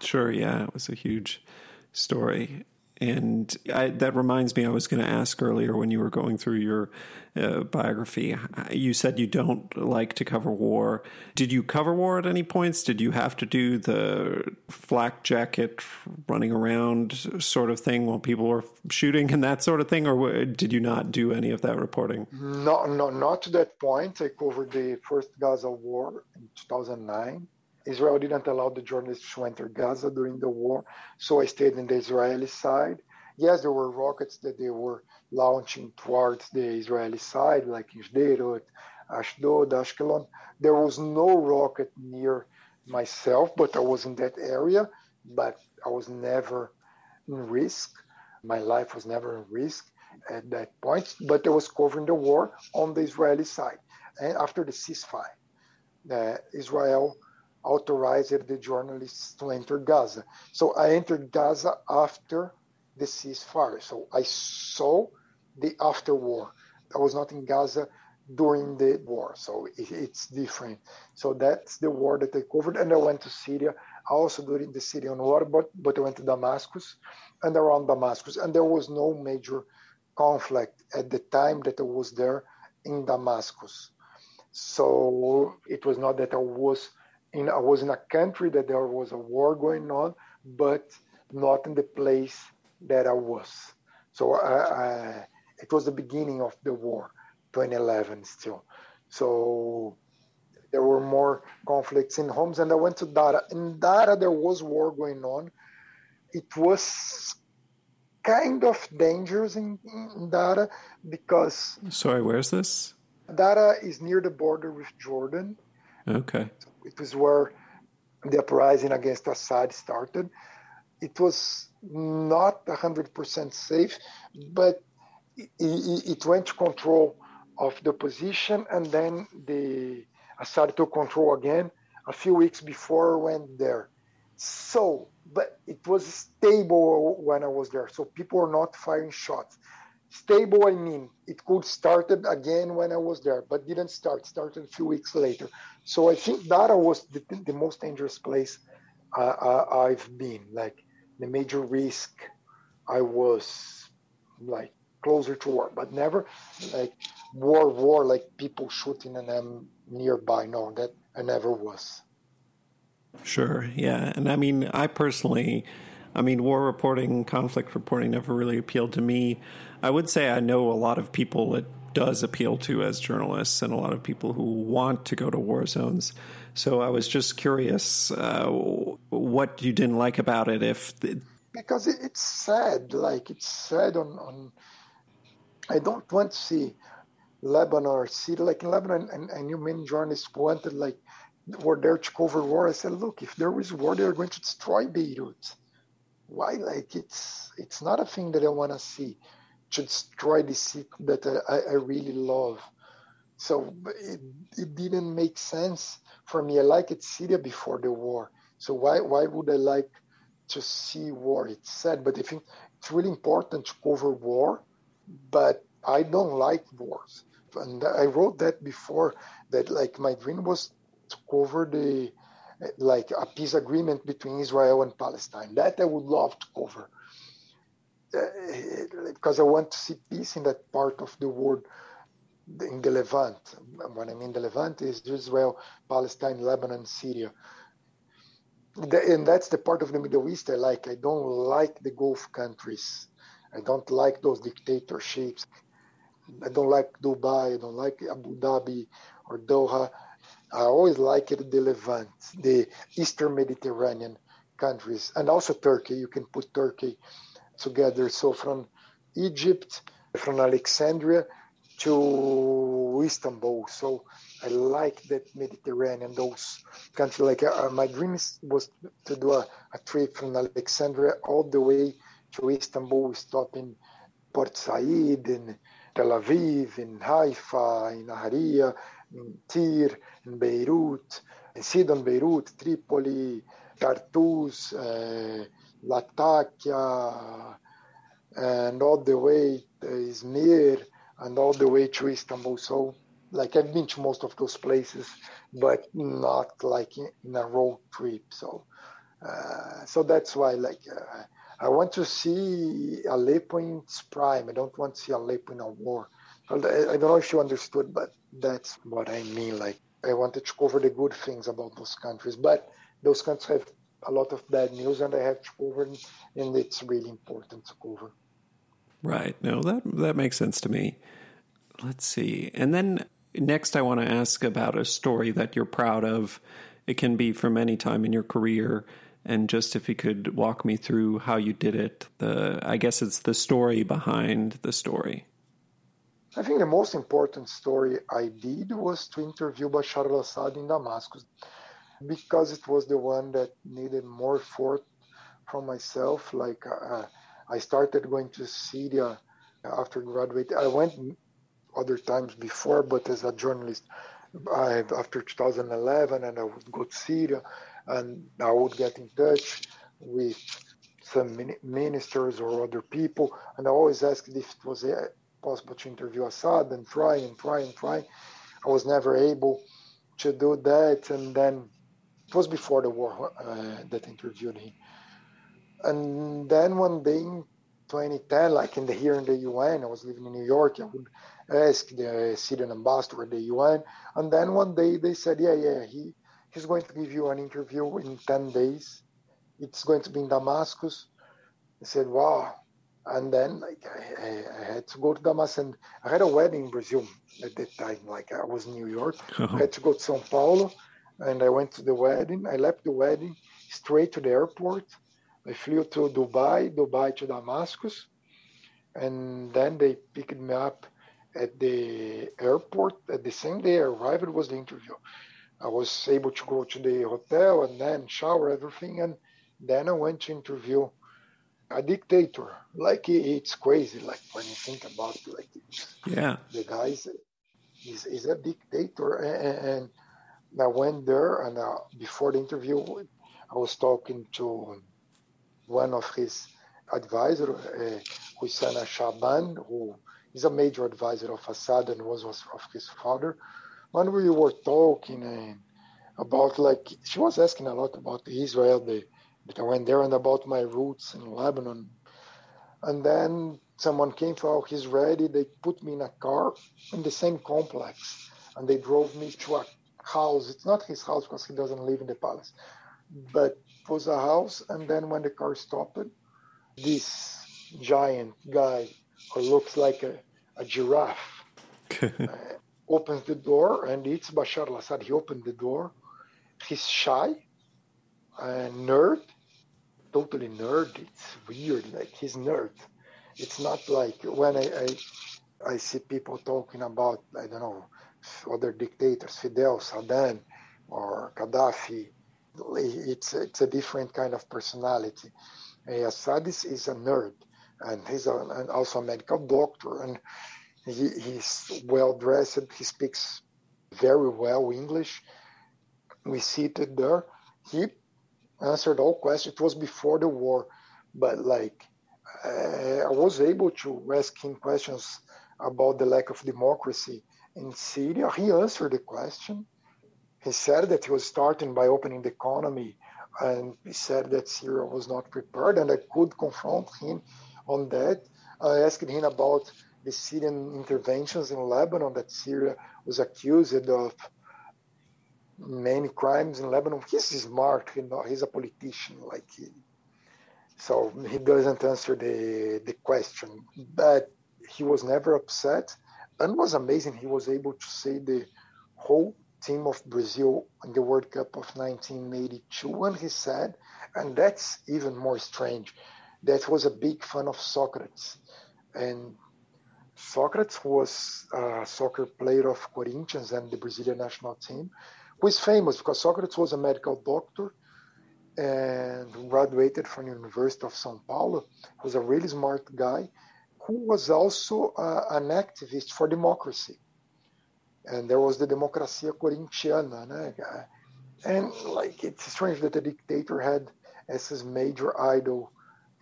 S1: Sure, yeah, it was a huge story. And I, that reminds me, I was going to ask earlier when you were going through your uh, biography. You said you don't like to cover war. Did you cover war at any points? Did you have to do the flak jacket running around sort of thing while people were shooting and that sort of thing, or did you not do any of that reporting?
S2: No, no, not to that point. I covered the first Gaza war in 2009 Israel didn't allow the journalists to enter Gaza during the war, so I stayed in the Israeli side. Yes, there were rockets that they were launching towards the Israeli side, like in Sderot, Ashdod, Ashkelon. There was no rocket near myself, but I was in that area, but I was never in risk. My life was never in risk at that point, but I was covering the war on the Israeli side. And after the ceasefire, uh, Israel authorized the journalists to enter Gaza. So I entered Gaza after the ceasefire. So I saw the after war. I was not in Gaza during the war, so it, it's different. So that's the war that I covered, and I went to Syria. Also during the Syrian war, but but I went to Damascus and around Damascus, and there was no major conflict at the time that I was there in Damascus. So it was not that I was in I was in a country that there was a war going on, but not in the place that I was. So I, I, it was the beginning of the war, 2011 still. So there were more conflicts in Homs, and I went to Daraa. In Daraa, there was war going on. It was kind of dangerous in, in Daraa because.
S1: Sorry, where's this?
S2: Daraa is near the border with Jordan.
S1: Okay.
S2: It was where the uprising against Assad started. It was not 100% safe, but it, it, went to control of the position, and then the Assad took control again a few weeks before I went there. So, but it was stable when I was there, so people were not firing shots. Stable, I mean, it could started again when I was there, but didn't start. Started a few weeks later. So I think Daraa was the, the most dangerous place uh, I've been. Like the major risk, I was like closer to war, but never like war, war, like people shooting and them nearby. No, that I never was.
S1: Sure, yeah, and I mean, I personally I mean, war reporting, conflict reporting never really appealed to me. I would say I know a lot of people it does appeal to as journalists and a lot of people who want to go to war zones. So I was just curious uh, what you didn't like about it. If
S2: because it's sad, like it's sad on, on I don't want to see Lebanon or Syria like in Lebanon, and, and you many journalists wanted like were there to cover war. I said, look, if there is war, they're going to destroy Beirut why like it's it's not a thing that i want to see. To destroy the city that I, I really love. So it, it didn't make sense for me. I liked syria before the war. So why why would i like to see war? It's sad but i think it's really important to cover war but i don't like wars. And i wrote that before that like my dream was to cover the like a peace agreement between Israel and Palestine. That I would love to cover uh, because I want to see peace in that part of the world, in the Levant. When I mean the Levant is Israel, Palestine, Lebanon, Syria. And that's the part of the Middle East I like. I don't like the Gulf countries. I don't like those dictatorships. I don't like Dubai. I don't like Abu Dhabi or Doha. I always liked the Levant, the Eastern Mediterranean countries, and also Turkey. You can put Turkey together. So from Egypt, from Alexandria to Istanbul. So I like that Mediterranean, those countries. Like uh, my dream was to do a, a, trip from Alexandria all the way to Istanbul, stop in Port Said, in Tel Aviv, in Haifa, in Nahariya, in Tyre, in Beirut, in Sidon, Beirut, Tripoli, Tartus, uh, Latakia, and all the way to Izmir, and all the way to Istanbul. So, like, I've been to most of those places, but not like in, in a road trip. So, uh, so that's why, like, uh, I want to see Aleppo in its prime. I don't want to see Aleppo in a war. I don't know if you understood, but that's what I mean. Like, I wanted to cover the good things about those countries, but those countries have a lot of bad news, and I have to cover, and it's really important to cover.
S1: Right. No, that that makes sense to me. Let's see, and then next, I want to ask about a story that you're proud of. It can be from any time in your career, and just if you could walk me through how you did it. The I guess it's the story behind the story.
S2: I think the most important story I did was to interview Bashar al Assad in Damascus because it was the one that needed more effort from myself. Like, uh, I started going to Syria after graduate. I went other times before, but as a journalist, I, after 2011, and I would go to Syria and I would get in touch with some ministers or other people, and I always asked if it was possible to interview Assad and try and try and try. I was never able to do that. And then it was before the war uh, that interviewed him. And then one day in 2010, like in the here in the UN, I was living in New York. I would ask the Syrian ambassador at the UN, and then one day they said, "Yeah, yeah, he he's going to give you an interview in 10 days. It's going to be in Damascus." I said, "Wow." And then like I, I had to go to Damascus, and I had a wedding in Brazil at that time. Like I was in New York, uh-huh. I had to go to São Paulo, and I went to the wedding. I left the wedding straight to the airport. I flew to Dubai, Dubai to Damascus, and then they picked me up at the airport. At the same day I arrived, it was the interview. I was able to go to the hotel and then shower everything, and then I went to interview a dictator. Like it's crazy. Like when you think about like
S1: yeah,
S2: the guys is is a dictator, and, and I went there and uh, before the interview, I was talking to one of his advisor, uh, Bouthaina Shaaban, who is a major advisor of Assad and was, was of his father. When we were talking and about like she was asking a lot about Israel, the, that I went there and about my roots in Lebanon. And then someone came for he's ready. They put me in a car in the same complex and they drove me to a house. It's not his house because he doesn't live in the palace, but it was a house. And then when the car stopped, this giant guy who looks like a, a giraffe uh, opens the door and it's Bashar al-Assad. He opened the door. He's shy, a nerd, totally nerd. It's weird, like he's nerd. It's not like when I, I I see people talking about I don't know other dictators, Fidel, Saddam, or Gaddafi. It's it's a different kind of personality. Assad is, is a nerd, and he's a, and also a medical doctor, and he, he's well dressed. He speaks very well English. We see it there. He answered all questions. It was before the war, but like uh, I was able to ask him questions about the lack of democracy in Syria. He answered the question. He said that he was starting by opening the economy, and he said that Syria was not prepared, and I could confront him on that. I asked him about the Syrian interventions in Lebanon that Syria was accused of many crimes in Lebanon. He's smart, know, he's a politician, like he, so he doesn't answer the the question. But he was never upset and was amazing. He was able to say the whole team of Brazil in the World Cup of 1982, and he said, and that's even more strange, that was a big fan of Socrates. And Socrates was a soccer player of Corinthians and the Brazilian national team, who is famous because Socrates was a medical doctor and graduated from the University of São Paulo. He was a really smart guy who was also uh, an activist for democracy. And there was the Democracia Corintiana. Né? And like it's strange that the dictator had as his major idol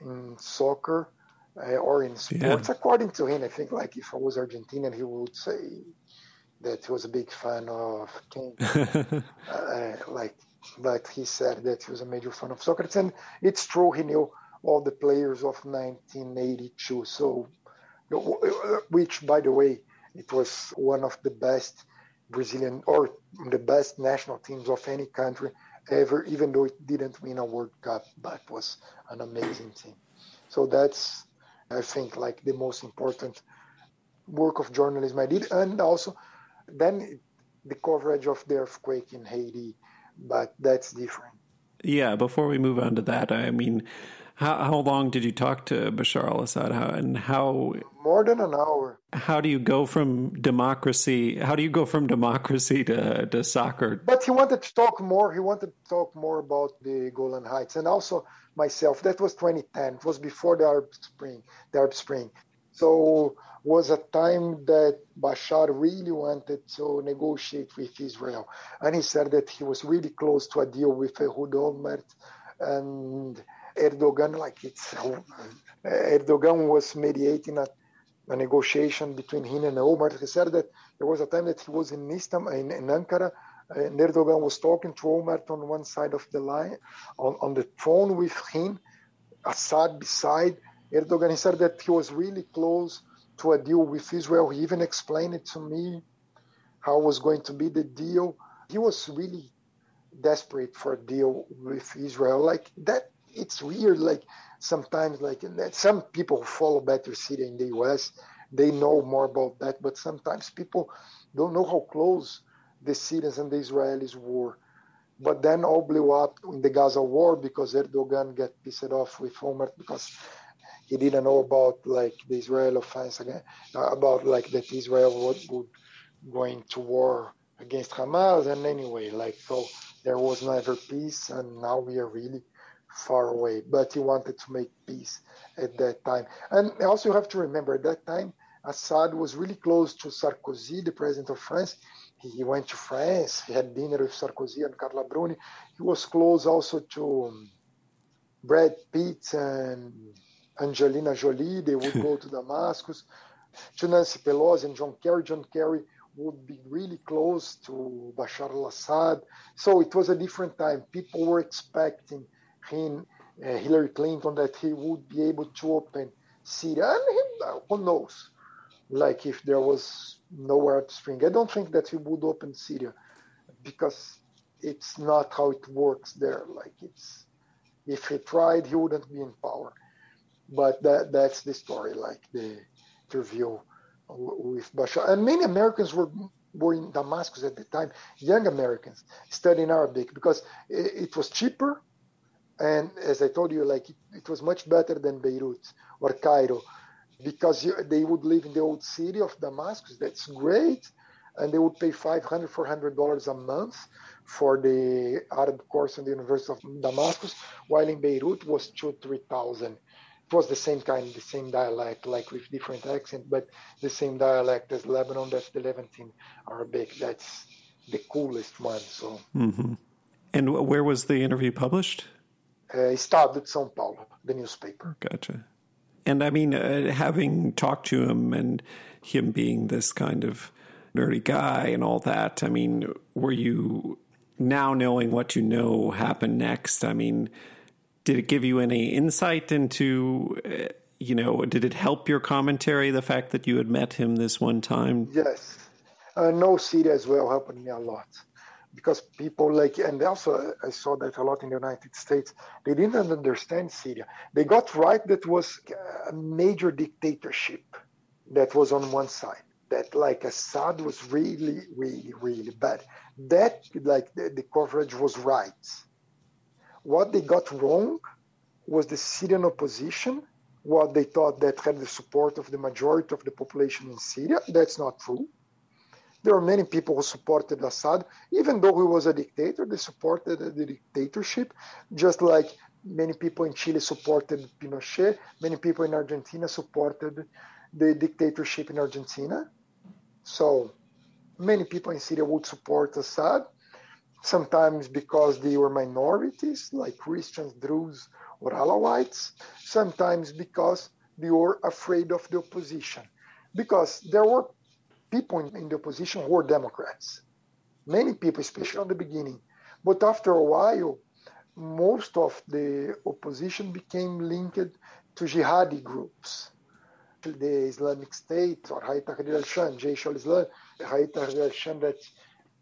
S2: in soccer uh, or in sports. Yeah. According to him, I think like if I was Argentinian, he would say that he was a big fan of King. uh, like, but he said that he was a major fan of Socrates, and it's true he knew all the players of 1982. So, which, by the way, it was one of the best Brazilian or the best national teams of any country ever, even though it didn't win a World Cup, but was an amazing team. So that's, I think, like the most important work of journalism I did, and also then the coverage of the earthquake in Haiti, but that's different.
S1: Yeah, before we move on to that, I mean, how, how long did you talk to Bashar al Assad? How, and how.
S2: More than an hour.
S1: How do you go from democracy? How do you go from democracy to, to soccer?
S2: But he wanted to talk more. He wanted to talk more about the Golan Heights and also myself. That was 2010. It was before the Arab Spring. The Arab Spring. So was a time that Bashar really wanted to negotiate with Israel, and he said that he was really close to a deal with Ehud Olmert and Erdogan, like it's Erdogan was mediating a, a negotiation between him and Olmert. He said that there was a time that he was in Istanbul, in, in Ankara, and Erdogan was talking to Olmert on one side of the line, on, on the phone with him, Assad beside, Erdogan, he said that he was really close to a deal with Israel. He even explained it to me how was going to be the deal. He was really desperate for a deal with Israel. Like that, it's weird. Like sometimes, like that, some people who follow Better City in the U.S. they know more about that, but sometimes people don't know how close the Syrians and the Israelis were. But then all blew up in the Gaza war because Erdogan got pissed off with Olmert because he didn't know about like the Israel offense again, about like that Israel would, would going to war against Hamas. And anyway, like so, there was never peace, and now we are really far away. But he wanted to make peace at that time. And also, you have to remember at that time, Assad was really close to Sarkozy, the president of France. He went to France. He had dinner with Sarkozy and Carla Bruni. He was close also to um, Brad Pitt and Angelina Jolie. They would go to Damascus. To Nancy Pelosi and John Kerry. John Kerry would be really close to Bashar al-Assad. So it was a different time. People were expecting him, uh, Hillary Clinton, that he would be able to open Syria. And he, who knows? Like if there was nowhere to spring. I don't think that he would open Syria because it's not how it works there. Like it's, if he tried, he wouldn't be in power. But that that's the story, like the interview with Bashar. And many Americans were were in Damascus at the time, young Americans studying Arabic because it, it was cheaper. And as I told you, like it, it, was much better than Beirut or Cairo because you, they would live in the old city of Damascus. That's great. And they would pay $500, $400 a month for the Arab course in the University of Damascus, while in Beirut was two, 3,000 it was the same kind, the same dialect, like with different accent, but the same dialect as Lebanon. That's the Levantine Arabic. That's the coolest one. So.
S1: Mm-hmm. And where was the interview published?
S2: Uh, it started São Paulo, the newspaper.
S1: Gotcha. And I mean, uh, having talked to him and him being this kind of nerdy guy and all that, I mean, were you now knowing what you know happened next? I mean, did it give you any insight into uh, you know did it help your commentary the fact that you had met him this one time?
S2: Yes. Uh, no Syria as well helped me a lot. Because people like and also i saw that a lot in the united states they didn't understand syria. They got right that was a major dictatorship that was on one side that like assad was really really really bad. That like the, the coverage was right what they got wrong was the Syrian opposition, what they thought that had the support of the majority of the population in Syria. That's not true. There are many people who supported Assad, even though he was a dictator, they supported the dictatorship, just like many people in Chile supported Pinochet, many people in Argentina supported the dictatorship in Argentina. So many people in Syria would support Assad, sometimes because they were minorities like Christians, Druze, or Alawites, sometimes because they were afraid of the opposition. Because there were people in the opposition who were Democrats, many people, especially at the beginning. But after a while, most of the opposition became linked to jihadi groups. The Islamic State or Hayat al-Sham, Jaish al-Islam, Hayat al-Sham that's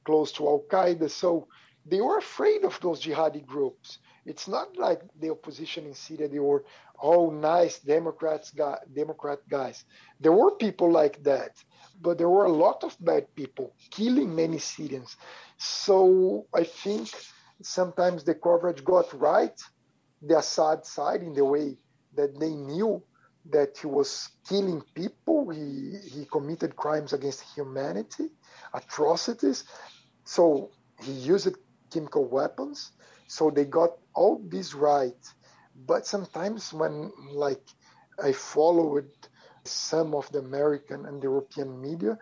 S2: close to Al Qaeda. So they were afraid of those jihadi groups. It's not like the opposition in Syria; they were all nice Democrats, guy, Democrat guys. There were people like that, but there were a lot of bad people killing many Syrians. So I think sometimes the coverage got right, the Assad side in the way that they knew that he was killing people. He he committed crimes against humanity atrocities. So he used chemical weapons. So they got all this right. But sometimes when like I followed some of the American and European media,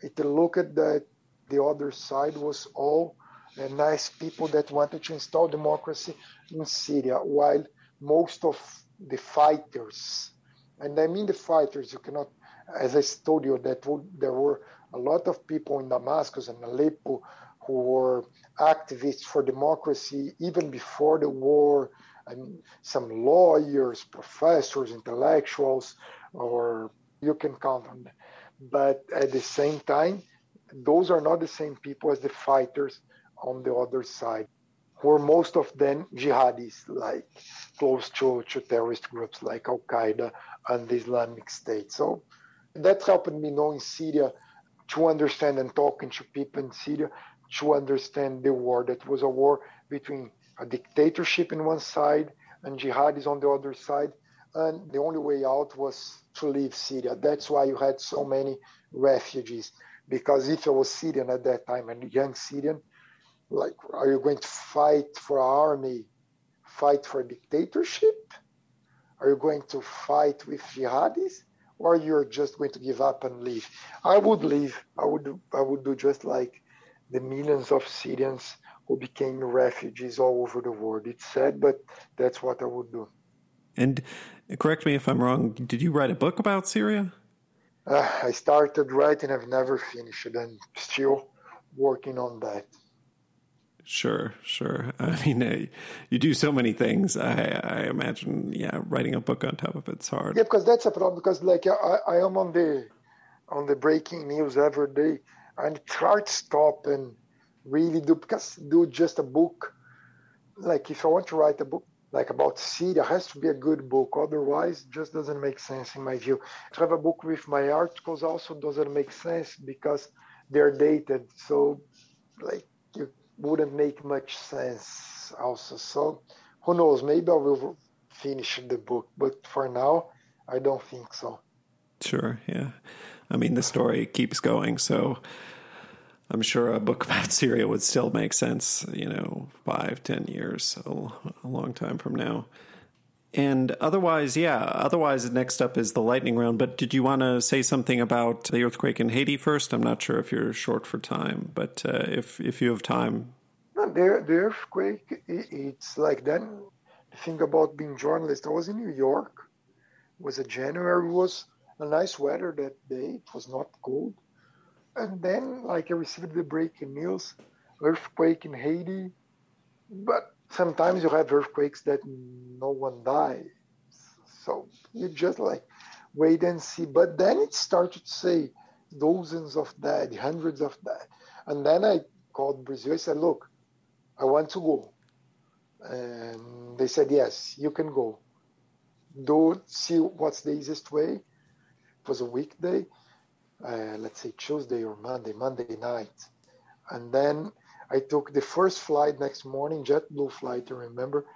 S2: it looked that the other side was all uh, nice people that wanted to install democracy in Syria, while most of the fighters, and I mean the fighters, you cannot, as I told you, that there were a lot of people in Damascus and Aleppo who were activists for democracy even before the war mean, some lawyers, professors, intellectuals, or you can count on them. But at the same time, those are not the same people as the fighters on the other side, who are most of them jihadis, like close to, to terrorist groups like Al Qaeda and the Islamic State. So that helped me know in Syria to understand and talking to people in Syria to understand the war. That was a war between a dictatorship in one side and jihadis on the other side. And the only way out was to leave Syria. That's why you had so many refugees. Because if I was Syrian at that time, a young Syrian, like, are you going to fight for an army, fight for a dictatorship? Are you going to fight with jihadis? Or you're just going to give up and leave? I would leave. I would I would do just like the millions of Syrians who became refugees all over the world. It's sad, but that's what I would do.
S1: And correct me if I'm wrong, did you write a book about Syria?
S2: Uh, I started writing, I've never finished it, and still working on that.
S1: Sure, sure. I mean, uh, you do so many things. I, I, imagine, yeah, writing a book on top of it's hard.
S2: Yeah, because that's a problem. Because like I, I am on the on the breaking news every day, and try to stop and really do because do just a book. Like if I want to write a book like about Syria, has to be a good book. Otherwise, just doesn't make sense in my view. To have a book with my articles also doesn't make sense because they're dated. So, like, it wouldn't make much sense also. So, who knows? Maybe I will finish the book, but for now, I don't think so.
S1: Sure. Yeah. I mean, the story keeps going. So, I'm sure a book about Syria would still make sense, you know, five, ten years, a, long time from now. And otherwise, yeah, otherwise, next up is the lightning round. But did you want to say something about the earthquake in Haiti first? I'm not sure if you're short for time, but uh, if, if you have time.
S2: No, the, the earthquake, it's like that. thing about being journalist. I was in New York. It was a January. Was a nice weather that day. It was not cold and then like I received the breaking news, earthquake in Haiti. But sometimes you have earthquakes that no one dies. So you just like wait and see. But then it started to say dozens of dead, hundreds of dead. And then I called Brazil. I said, look, I want to go. And they said, yes, you can go. Do see what's the easiest way. Was a weekday uh, let's say Tuesday or Monday, Monday night. And then I took the first flight next morning, JetBlue flight, I remember,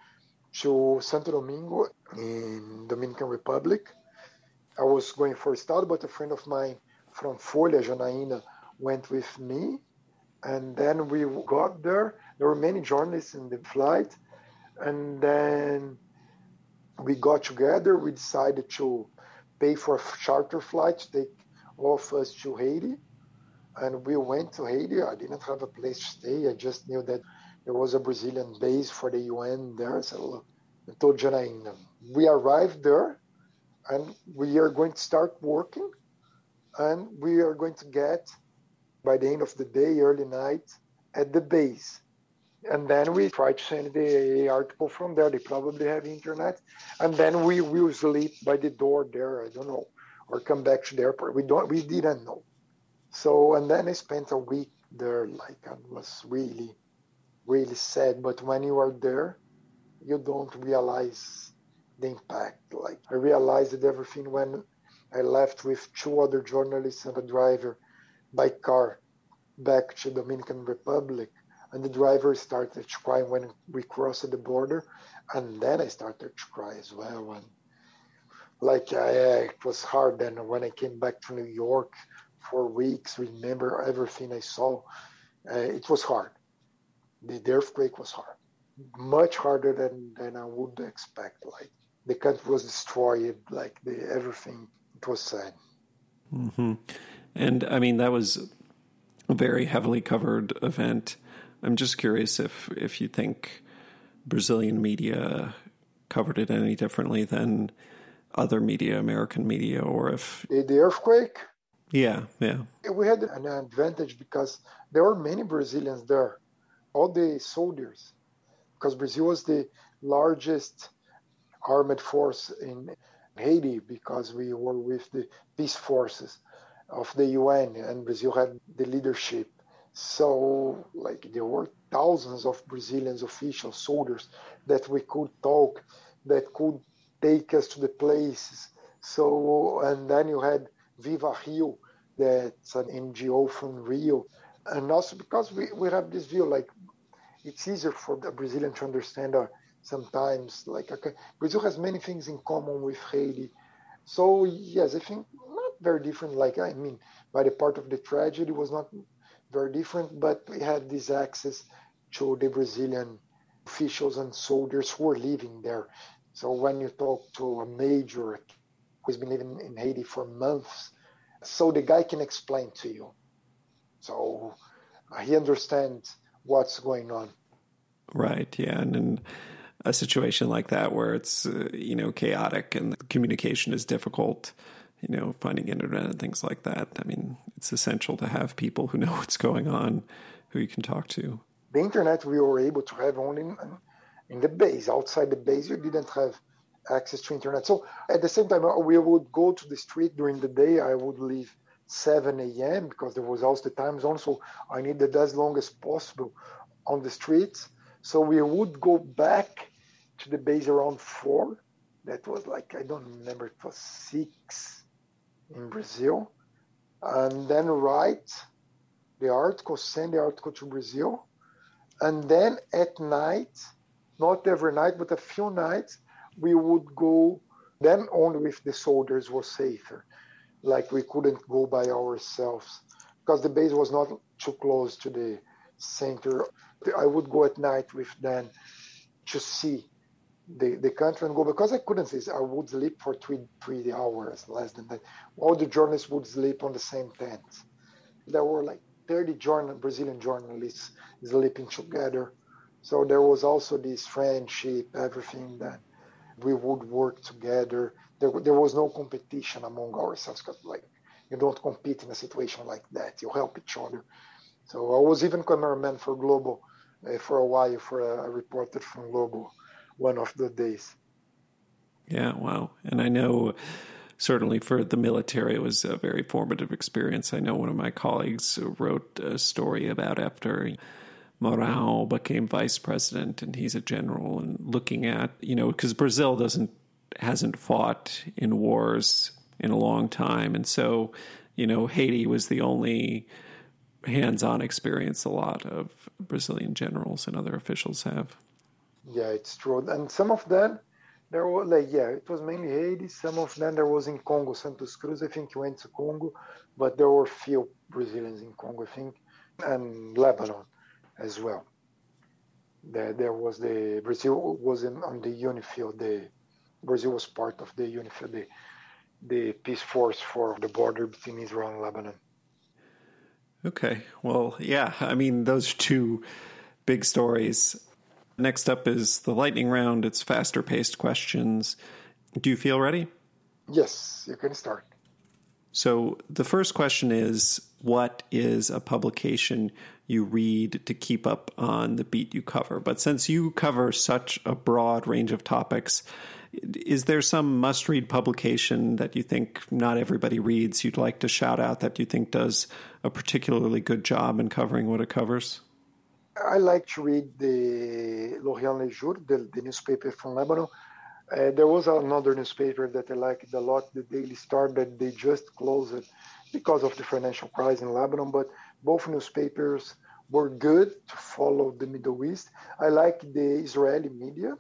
S2: to Santo Domingo in Dominican Republic. I was going for a start, but a friend of mine from Folha, Janaína, went with me. And then we got there. There were many journalists in the flight. And then we got together. We decided to pay for a charter flight to take of us to Haiti. And we went to Haiti. I didn't have a place to stay. I just knew that there was a Brazilian base for the UN there. So I told Janaína, we arrived there and we are going to start working and we are going to get by the end of the day, early night, at the base. And then we try to send the article from there. They probably have internet. And then we will sleep by the door there. I don't know or come back to the airport. We don't, we didn't know. So, and then I spent a week there. Like I was really, really sad. But when you are there, you don't realize the impact. Like I realized everything when I left with two other journalists and a driver by car back to Dominican Republic. And the driver started to cry when we crossed the border. And then I started to cry as well. And like uh, it was hard then when I came back to New York for weeks. Remember everything I saw. Uh, it was hard. The, the, earthquake was hard, much harder than than I would expect. Like the country was destroyed. Like the everything. It was sad.
S1: Mm-hmm. And I mean that was a very heavily covered event. I'm just curious if if you think Brazilian media covered it any differently than other media, American media, or if
S2: the, the earthquake.
S1: Yeah, yeah.
S2: We had an advantage because there were many Brazilians there, all the soldiers, because Brazil was the largest armed force in Haiti because we were with the peace forces of the UN and Brazil had the leadership. So, like, there were thousands of Brazilians officials, soldiers that we could talk, that could take us to the places. So, and then you had Viva Rio, that's an NGO from Rio. And also because we, we have this view, like, it's easier for the Brazilian to understand uh, sometimes, like, okay, Brazil has many things in common with Haiti. So, yes, I think not very different. Like, I mean, by the part of the tragedy was not very different, but we had this access to the Brazilian officials and soldiers who were living there. So when you talk to a major who's been living in Haiti for months, so the guy can explain to you. So he understands what's going on.
S1: Right. Yeah. And in a situation like that where it's uh, you know chaotic and communication is difficult, you know, finding internet and things like that. I mean, it's essential to have people who know what's going on, who you can talk to.
S2: The internet we were able to have only in, the base. Outside the base, you didn't have access to internet. So at the same time, uh, we would go to the street during the day. I would leave 7 a.m. because there was also the time zone. So I needed as long as possible on the streets. So we would go back to the base around 4. That was like, I don't remember, it was 6 in Brazil. And then write the article, send the article to Brazil. And then at night, not every night, but a few nights, we would go then only if the soldiers were safer like we couldn't go by ourselves because the base was not too close to the center i would go at night with them to see the, the country and go because i couldn't see i would sleep for three three hours less than that all the journalists would sleep on the same tent there were like 30 journal, brazilian journalists sleeping together so there was also this friendship everything that we would work together. There, there was no competition among ourselves because like you don't compete in a situation like that. You help each other. So I was even cameraman for Globo uh, for a while for a, a reporter from Globo one of the days.
S1: Yeah, wow. And I know certainly for the military, it was a very formative experience. I know one of my colleagues wrote a story about after Mourão became vice president and he's a general and looking at, you know, because Brazil doesn't hasn't fought in wars in a long time. And so, you know, Haiti was the only hands-on experience a lot of Brazilian generals and other officials have.
S2: Yeah, it's true. And some of them there were like yeah, it was mainly Haiti. Some of them there was in Congo, Santos Cruz. I think went to Congo, but there were few Brazilians in Congo, I think, and Lebanon as well. There, there was the Brazil was in, on the UNIFIL. The Brazil was part of the UNIFIL, the, the peace force for the border between Israel and Lebanon.
S1: Okay, well, yeah, I mean those two big stories. Next up is the lightning round. It's faster paced questions. Do you feel ready?
S2: Yes, you can start.
S1: So the first question is what is a publication you read to keep up on the beat you cover? But since you cover such a broad range of topics, is there some must read publication that you think not everybody reads you'd like to shout out that you think does a particularly good job in covering what it covers?
S2: I like to read the L'Orient Le Jour, the, the newspaper from Lebanon. Uh, there was another newspaper that I liked a lot, the Daily Star, that they just closed because of the financial crisis in Lebanon. But both newspapers were good to follow the Middle East. I like the Israeli media.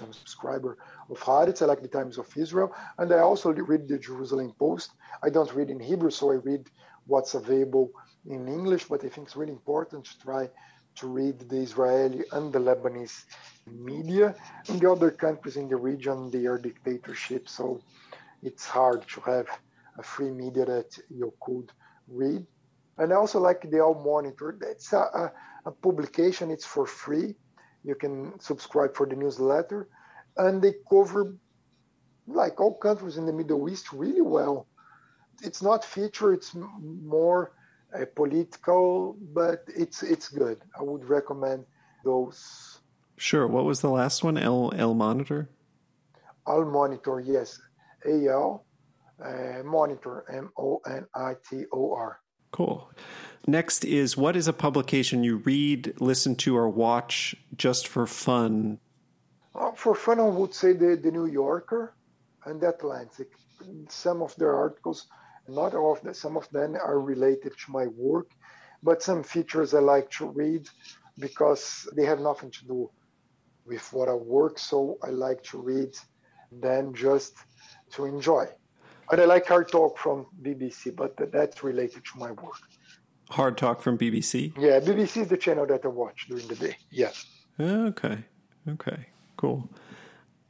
S2: I'm a subscriber of Haaretz. I like the Times of Israel. And I also read the Jerusalem Post. I don't read in Hebrew, so I read what's available in English, but I think it's really important to try to read the Israeli and the Lebanese media. In the other countries in the region, they are dictatorships, so it's hard to have a free media that you could read. And I also like the Al Monitor. It's a, a, a publication, it's for free. You can subscribe for the newsletter. And they cover like all countries in the Middle East really well. It's not feature, it's more uh, political, but it's it's good. I would recommend those
S1: Sure. What was the last one? L L monitor.
S2: Al monitor, yes. A L uh, monitor M O N I T O R.
S1: Cool. Next is what is a publication you read, listen to, or watch just for fun?
S2: Uh, for fun, I would say the, the New Yorker and the Atlantic. Some of their articles, not all of them, some of them are related to my work, but some features I like to read because they have nothing to do with what I work. So I like to read them just to enjoy. And I like Hard Talk from BBC, but that's related to my work.
S1: Hard Talk from BBC?
S2: Yeah, BBC is the channel that I watch during the day. Yes.
S1: Okay. Okay. Cool.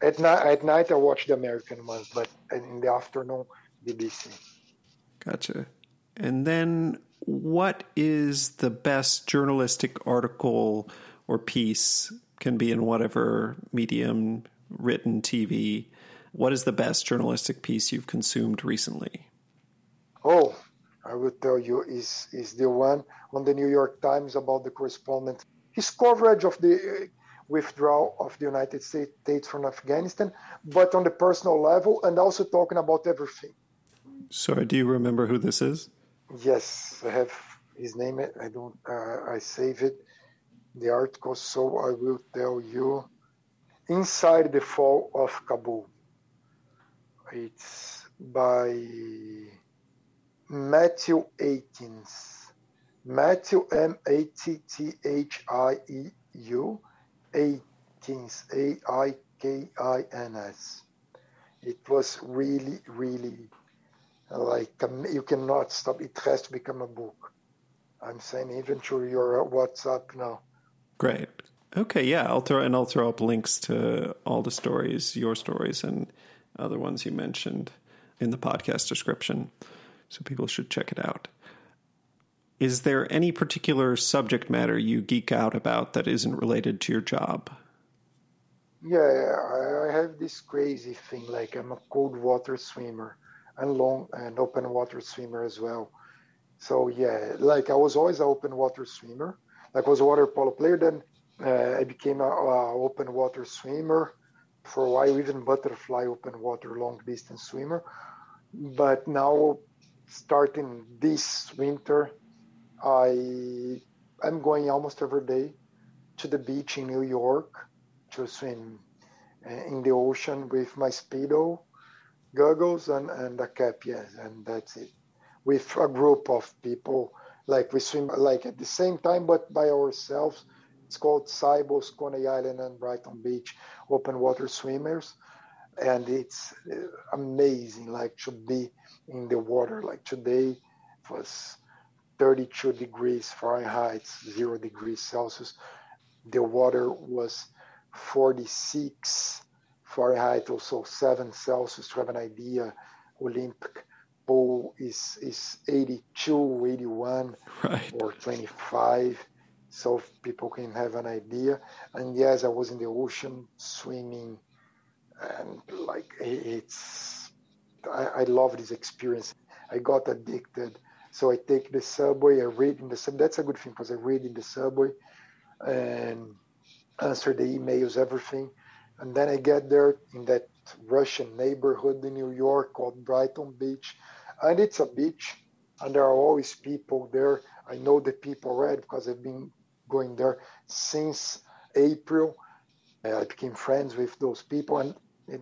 S2: At night, at night I watch the American ones, but in the afternoon, BBC.
S1: Gotcha. And then, what is the best journalistic article or piece? Can be in whatever medium, written, TV. What is the best journalistic piece you've consumed recently?
S2: Oh, I will tell you, is is the one on the New York Times about the correspondent. His coverage of the uh, withdrawal of the United States from Afghanistan, but on the personal level and also talking about everything.
S1: Sorry, do you remember who this is?
S2: Yes, I have his name. I don't. Uh, I save it, the article, so I will tell you. Inside the Fall of Kabul. It's by Matthieu Aikins. Matthieu M A T T H I E U Aikins A I K I N S. It was really, really like um, you cannot stop. It has to become a book. I'm saying even through your WhatsApp now.
S1: Great. Okay, yeah, I'll throw and I'll throw up links to all the stories, your stories, and other ones you mentioned in the podcast description, so people should check it out. Is there any particular subject matter you geek out about that isn't related to your job?
S2: Yeah, I have this crazy thing. Like I'm a cold water swimmer and long and open water swimmer as well. So yeah, like I was always an open water swimmer. Like I was a water polo player. Then uh, I became a, a, open water swimmer for a while, even butterfly open water long distance swimmer. But now, starting this winter, I I'm going almost every day to the beach in New York to swim uh, in the ocean with my speedo goggles and, and a cap, yes, and that's it. With a group of people, like we swim like at the same time, but by ourselves. It's called CIBBOWS, Coney Island, and Brighton Beach open water swimmers, and it's uh, amazing. Like to be in the water. Like today was 32 degrees Fahrenheit, zero degrees Celsius. The water was 46 Fahrenheit, also 7 Celsius to have an idea. Olympic pole is, is 82, 81,
S1: right.
S2: or 25. So people can have an idea. And yes, I was in the ocean swimming, and like it's, I, I love this experience. I got addicted. So I take the subway, I read in the subway. That's a good thing because I read in the subway and answer the emails, everything. And then I get there in that Russian neighborhood in New York called Brighton Beach. And it's a beach, and there are always people there. I know the people already because I've been going there since April. I became friends with those people, and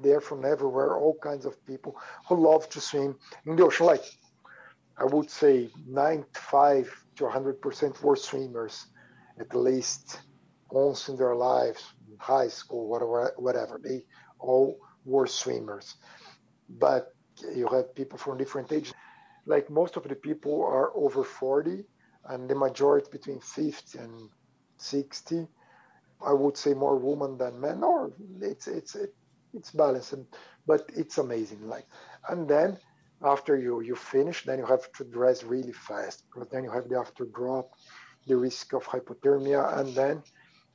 S2: they're from everywhere, all kinds of people who love to swim in the ocean. Like I would say 95 to 100% were swimmers, at least once in their lives, high school, whatever, whatever. They all were swimmers. But you have people from different ages. Like most of the people are over 40, and the majority between 50 and 60. I would say more women than men, or it's it's it's balanced, but it's amazing. Like, and then after you you finish, then you have to dress really fast because then you have the after drop, the risk of hypothermia, and then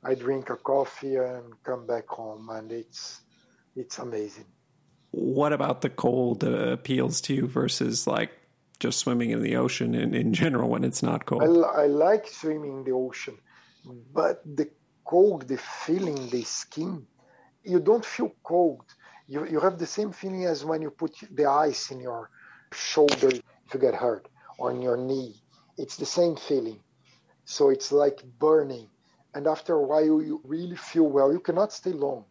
S2: I drink a coffee and come back home, and it's it's amazing.
S1: What about the cold uh, appeals to you versus like just swimming in the ocean in, in general when it's not cold?
S2: I, I like swimming in the ocean, but the cold, the feeling, the skin, you don't feel cold. You, you have the same feeling as when you put the ice in your shoulder if you get hurt or in your knee. It's the same feeling. So it's like burning. And after a while, you really feel well. You cannot stay long.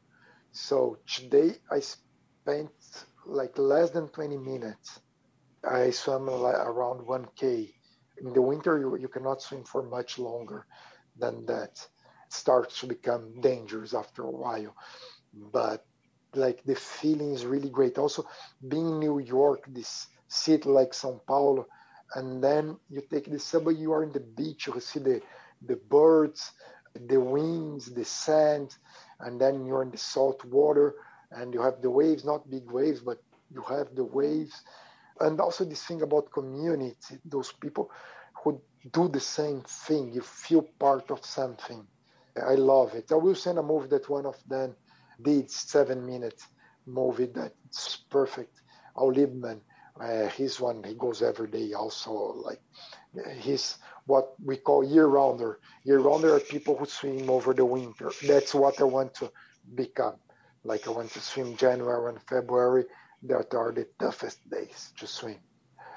S2: So today I spent like less than 20 minutes. I swam around 1K. In the winter, you, you cannot swim for much longer than that. It starts to become dangerous after a while. But like the feeling is really great. Also, being in New York, this city like Sao Paulo, and then you take the subway, you are in the beach, you see the, the birds, the winds, the sand, and then you're in the salt water and you have the waves, not big waves, but you have the waves. And also this thing about community, those people who do the same thing, you feel part of something. I love it. I will send a movie that one of them did, seven minute movie that's perfect. Al Liebman, uh, he's one, he goes every day also, like he's what we call year rounder. Year rounder are people who swim over the winter. That's what I want to become. Like I want to swim January and February. That are the toughest days to swim.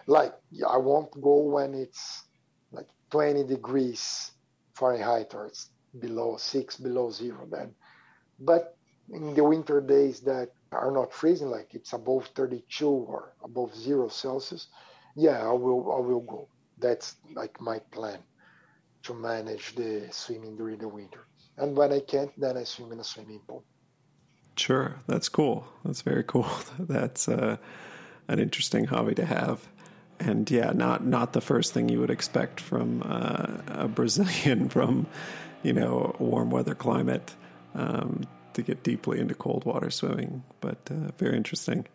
S2: Like I won't go when it's like 20 degrees Fahrenheit or it's below six, below zero then. But in the winter days that are not freezing, like it's above 32 or above zero Celsius, yeah, I will I will go that's like my plan to manage the swimming during the winter. And when I can't, then I swim in a swimming pool.
S1: Sure, that's cool. That's very cool. That's uh, an interesting hobby to have, and yeah, not not the first thing you would expect from uh, a Brazilian from you know a warm weather climate um, to get deeply into cold water swimming, but uh, very interesting.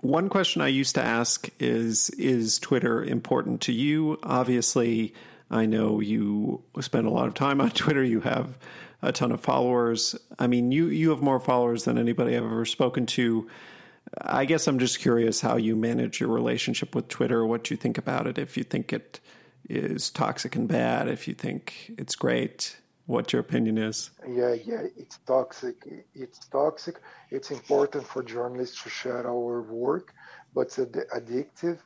S1: One question I used to ask is Is Twitter important to you? Obviously, I know you spend a lot of time on Twitter. You have a ton of followers. I mean, you, you have more followers than anybody I've ever spoken to. I guess I'm just curious how you manage your relationship with Twitter, what you think about it, if you think it is toxic and bad, if you think it's great what your opinion is.
S2: Yeah, yeah, it's toxic. It's toxic. It's important for journalists to share our work, but it's addictive,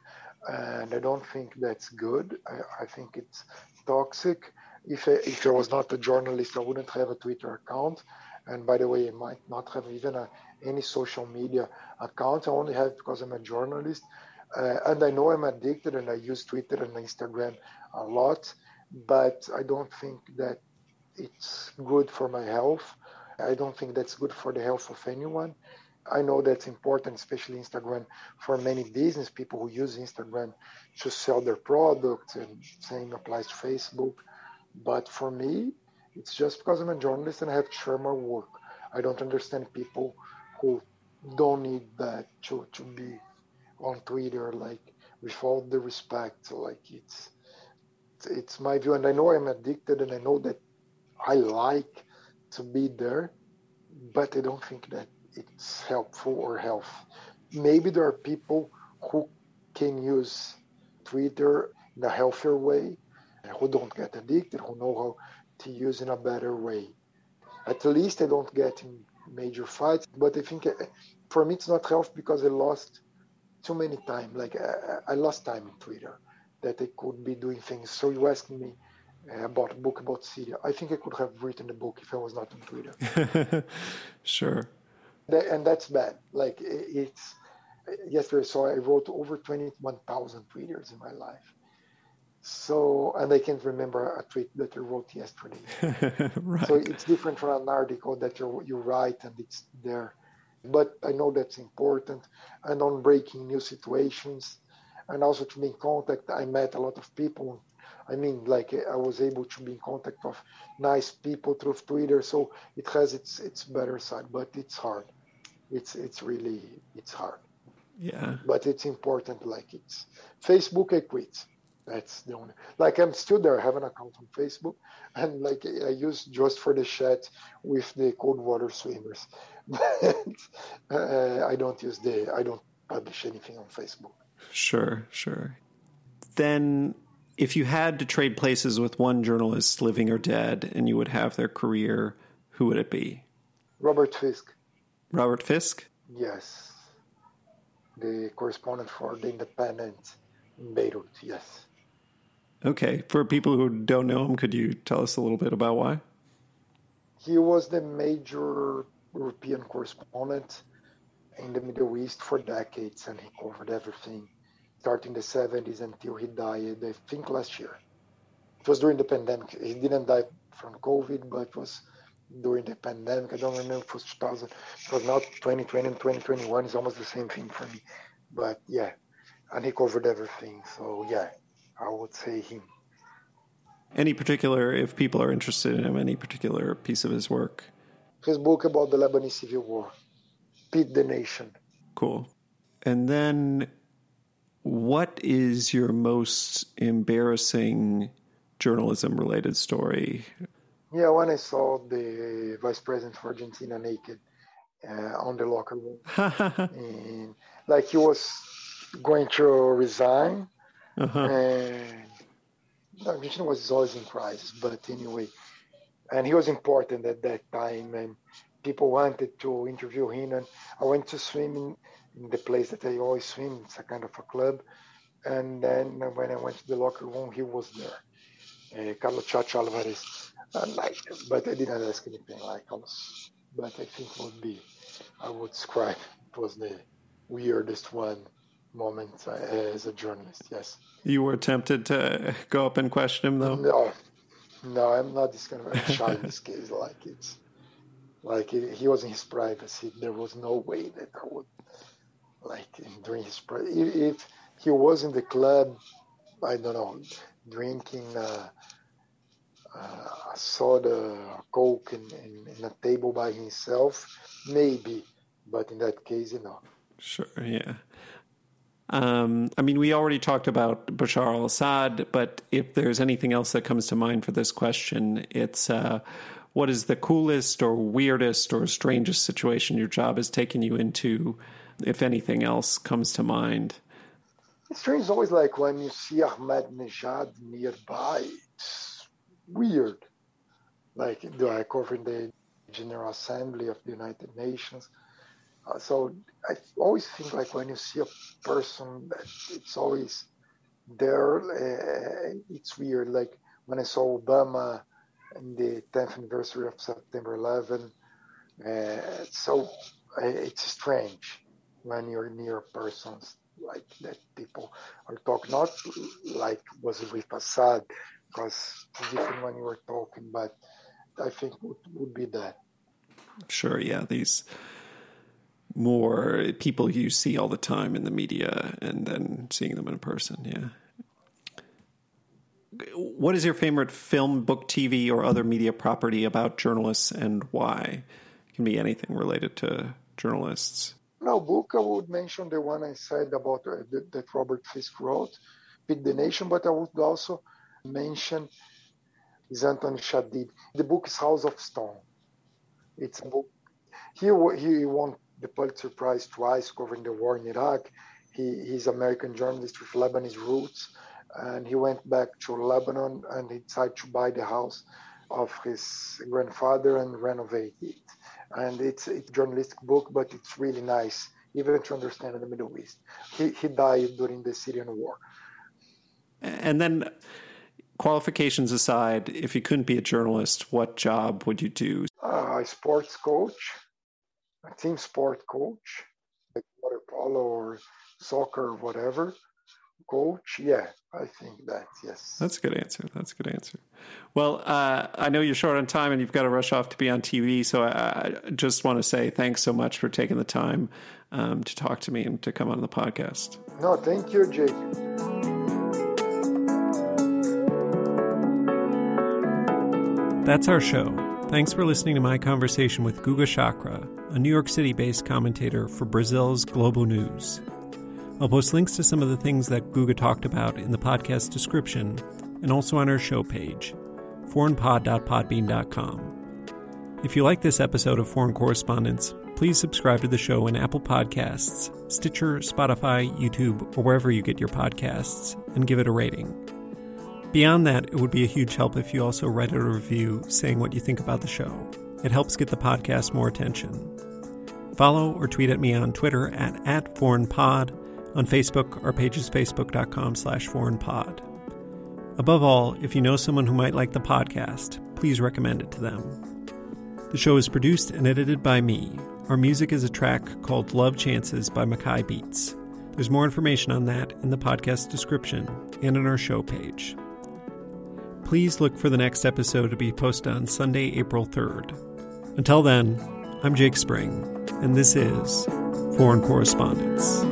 S2: and I don't think that's good. I, I think it's toxic. If I, if I was not a journalist, I wouldn't have a Twitter account. And by the way, I might not have even a, any social media account. I only have because I'm a journalist. Uh, and I know I'm addicted and I use Twitter and Instagram a lot, but I don't think that it's good for my health. I don't think that's good for the health of anyone. I know that's important, especially Instagram, for many business people who use Instagram to sell their products, and same applies to Facebook. But for me, it's just because I'm a journalist and I have to share my work. I don't understand people who don't need that to, to be on Twitter, like with all the respect. Like it's it's my view, and I know I'm addicted, and I know that I like to be there, but I don't think that it's helpful or health. Maybe there are people who can use Twitter in a healthier way, who don't get addicted, who know how to use in a better way. At least I don't get in major fights, but I think uh, for me it's not health because I lost too many time. Like I, I lost time in Twitter that I could be doing things. So you asked me uh, Uh, about a book about Syria. I think I could have written the book if I was not on Twitter.
S1: sure.
S2: and that's bad. Like it's yesterday, so I wrote over twenty-one thousand tweets in my life. So, and I can't remember a tweet that I wrote yesterday.
S1: right.
S2: So it's different from an article that you you write and it's there. But I know that's important. And on breaking news situations, and also to be in contact, I met a lot of people I mean, like I was able to be in contact with nice people through Twitter, so it has its its better side, but it's hard. It's it's really it's hard.
S1: Yeah.
S2: But it's important. Like it's Facebook, I quit. That's the only. Like I'm still there. I have an account on Facebook, and like I use just for the chat with the cold water swimmers. But uh, I don't use the. I don't publish anything on Facebook.
S1: Sure, sure. Then if you had to trade places with one journalist, living or dead, and you would have their career, who would it be?
S2: Robert Fisk.
S1: Robert Fisk?
S2: Yes. The correspondent for The Independent in Beirut, yes.
S1: Okay. For people who don't know him, could you tell us a little bit about why?
S2: He was the major European correspondent in the Middle East for decades, and he covered everything, starting the 70s until he died, I think last year. It was during the pandemic. He didn't die from COVID, but it was during the pandemic. I don't remember if it was 2000. It was not 2020 and 2021. It's almost the same thing for me. But yeah, and he covered everything. So yeah, I would say him.
S1: Any particular, if people are interested in him, any particular piece of his work?
S2: His book about the Lebanese Civil War, Pity the Nation.
S1: Cool. And then, what is your most embarrassing journalism related story?
S2: Yeah, when I saw the vice president of Argentina naked uh, on the locker room, and like he was going to resign, uh-huh. and Argentina was always in crisis. But anyway, and he was important at that time, and people wanted to interview him. And I went to swim in, in the place that I always swim. It's a kind of a club. And then when I went to the locker room, he was there, uh, Carlos Chacho Alvarez. And like, but I didn't ask anything like Carlos. But I think it would be, I would describe it was the weirdest one moment uh, as a journalist. Yes.
S1: You were tempted to go up and question him, though.
S2: No, no, I'm not this kind of shy in this case. Like it's like he was in his privacy. There was no way that I would like during his if he was in the club. I don't know, drinking uh, uh, a soda, a coke, in, in, in, a table by himself, maybe. But in that case, you know.
S1: Sure. Yeah. Um, I mean, we already talked about Bashar al Assad, but if there's anything else that comes to mind for this question, it's uh, what is the coolest or weirdest or strangest situation your job has taken you into, if anything else comes to mind?
S2: It's strange, it's always like when you see Ahmadinejad nearby, it's weird. Like, do I cover the General Assembly of the United Nations? Uh, so I always think like when you see a person that it's always there, uh, it's weird. Like when I saw Obama in the 10th anniversary of September 11, uh, so uh, it's strange when you're near persons like that. People are talking not like was with Assad, because different when you were talking, but I think would would be that.
S1: Sure. Yeah. These more people you see all the time in the media and then seeing them in person. Yeah. What is your favorite film, book, TV, or other media property about journalists and why? It can be anything related to journalists.
S2: No, book, I would mention the one I said about uh, that, Robert Fisk wrote, Pity the Nation, but I would also mention is Anthony Shadid. The book is House of Stone. It's a book. He, he won the Pulitzer Prize twice covering the war in Iraq. He, he's American journalist with Lebanese roots, and he went back to Lebanon and he decided to buy the house of his grandfather and renovate it. And it's, it's a journalistic book, but it's really nice, even to understand in the Middle East. He, he died during the Syrian war.
S1: And then, qualifications aside, if you couldn't be a journalist, what job would you do?
S2: Uh, a sports coach a team sport coach, like water polo or soccer or whatever coach. Yeah, I think that, yes.
S1: That's a good answer. That's a good answer. Well, uh, I know you're short on time and you've got to rush off to be on TV. So I, I just want to say thanks so much for taking the time um, to talk to me and to come on the podcast.
S2: No, thank you, Jake.
S1: That's our show. Thanks for listening to my conversation with Guga Chacra, a New York City based commentator for Brazil's Globo News. I'll post links to some of the things that Guga talked about in the podcast description and also on our show page, foreignpod.podbean.com. If you like this episode of Foreign Correspondence, please subscribe to the show in Apple Podcasts, Stitcher, Spotify, YouTube, or wherever you get your podcasts, and give it a rating. Beyond that, it would be a huge help if you also write a review saying what you think about the show. It helps get the podcast more attention. Follow or tweet at me on Twitter at, at foreignpod. On Facebook, our page is facebook.com slash foreignpod. Above all, if you know someone who might like the podcast, please recommend it to them. The show is produced and edited by me. Our music is a track called Love Chances by Mackay Beats. There's more information on that in the podcast description and on our show page. Please look for the next episode to be posted on Sunday, April 3rd. Until then, I'm Jake Spring, and this is Foreign Correspondence.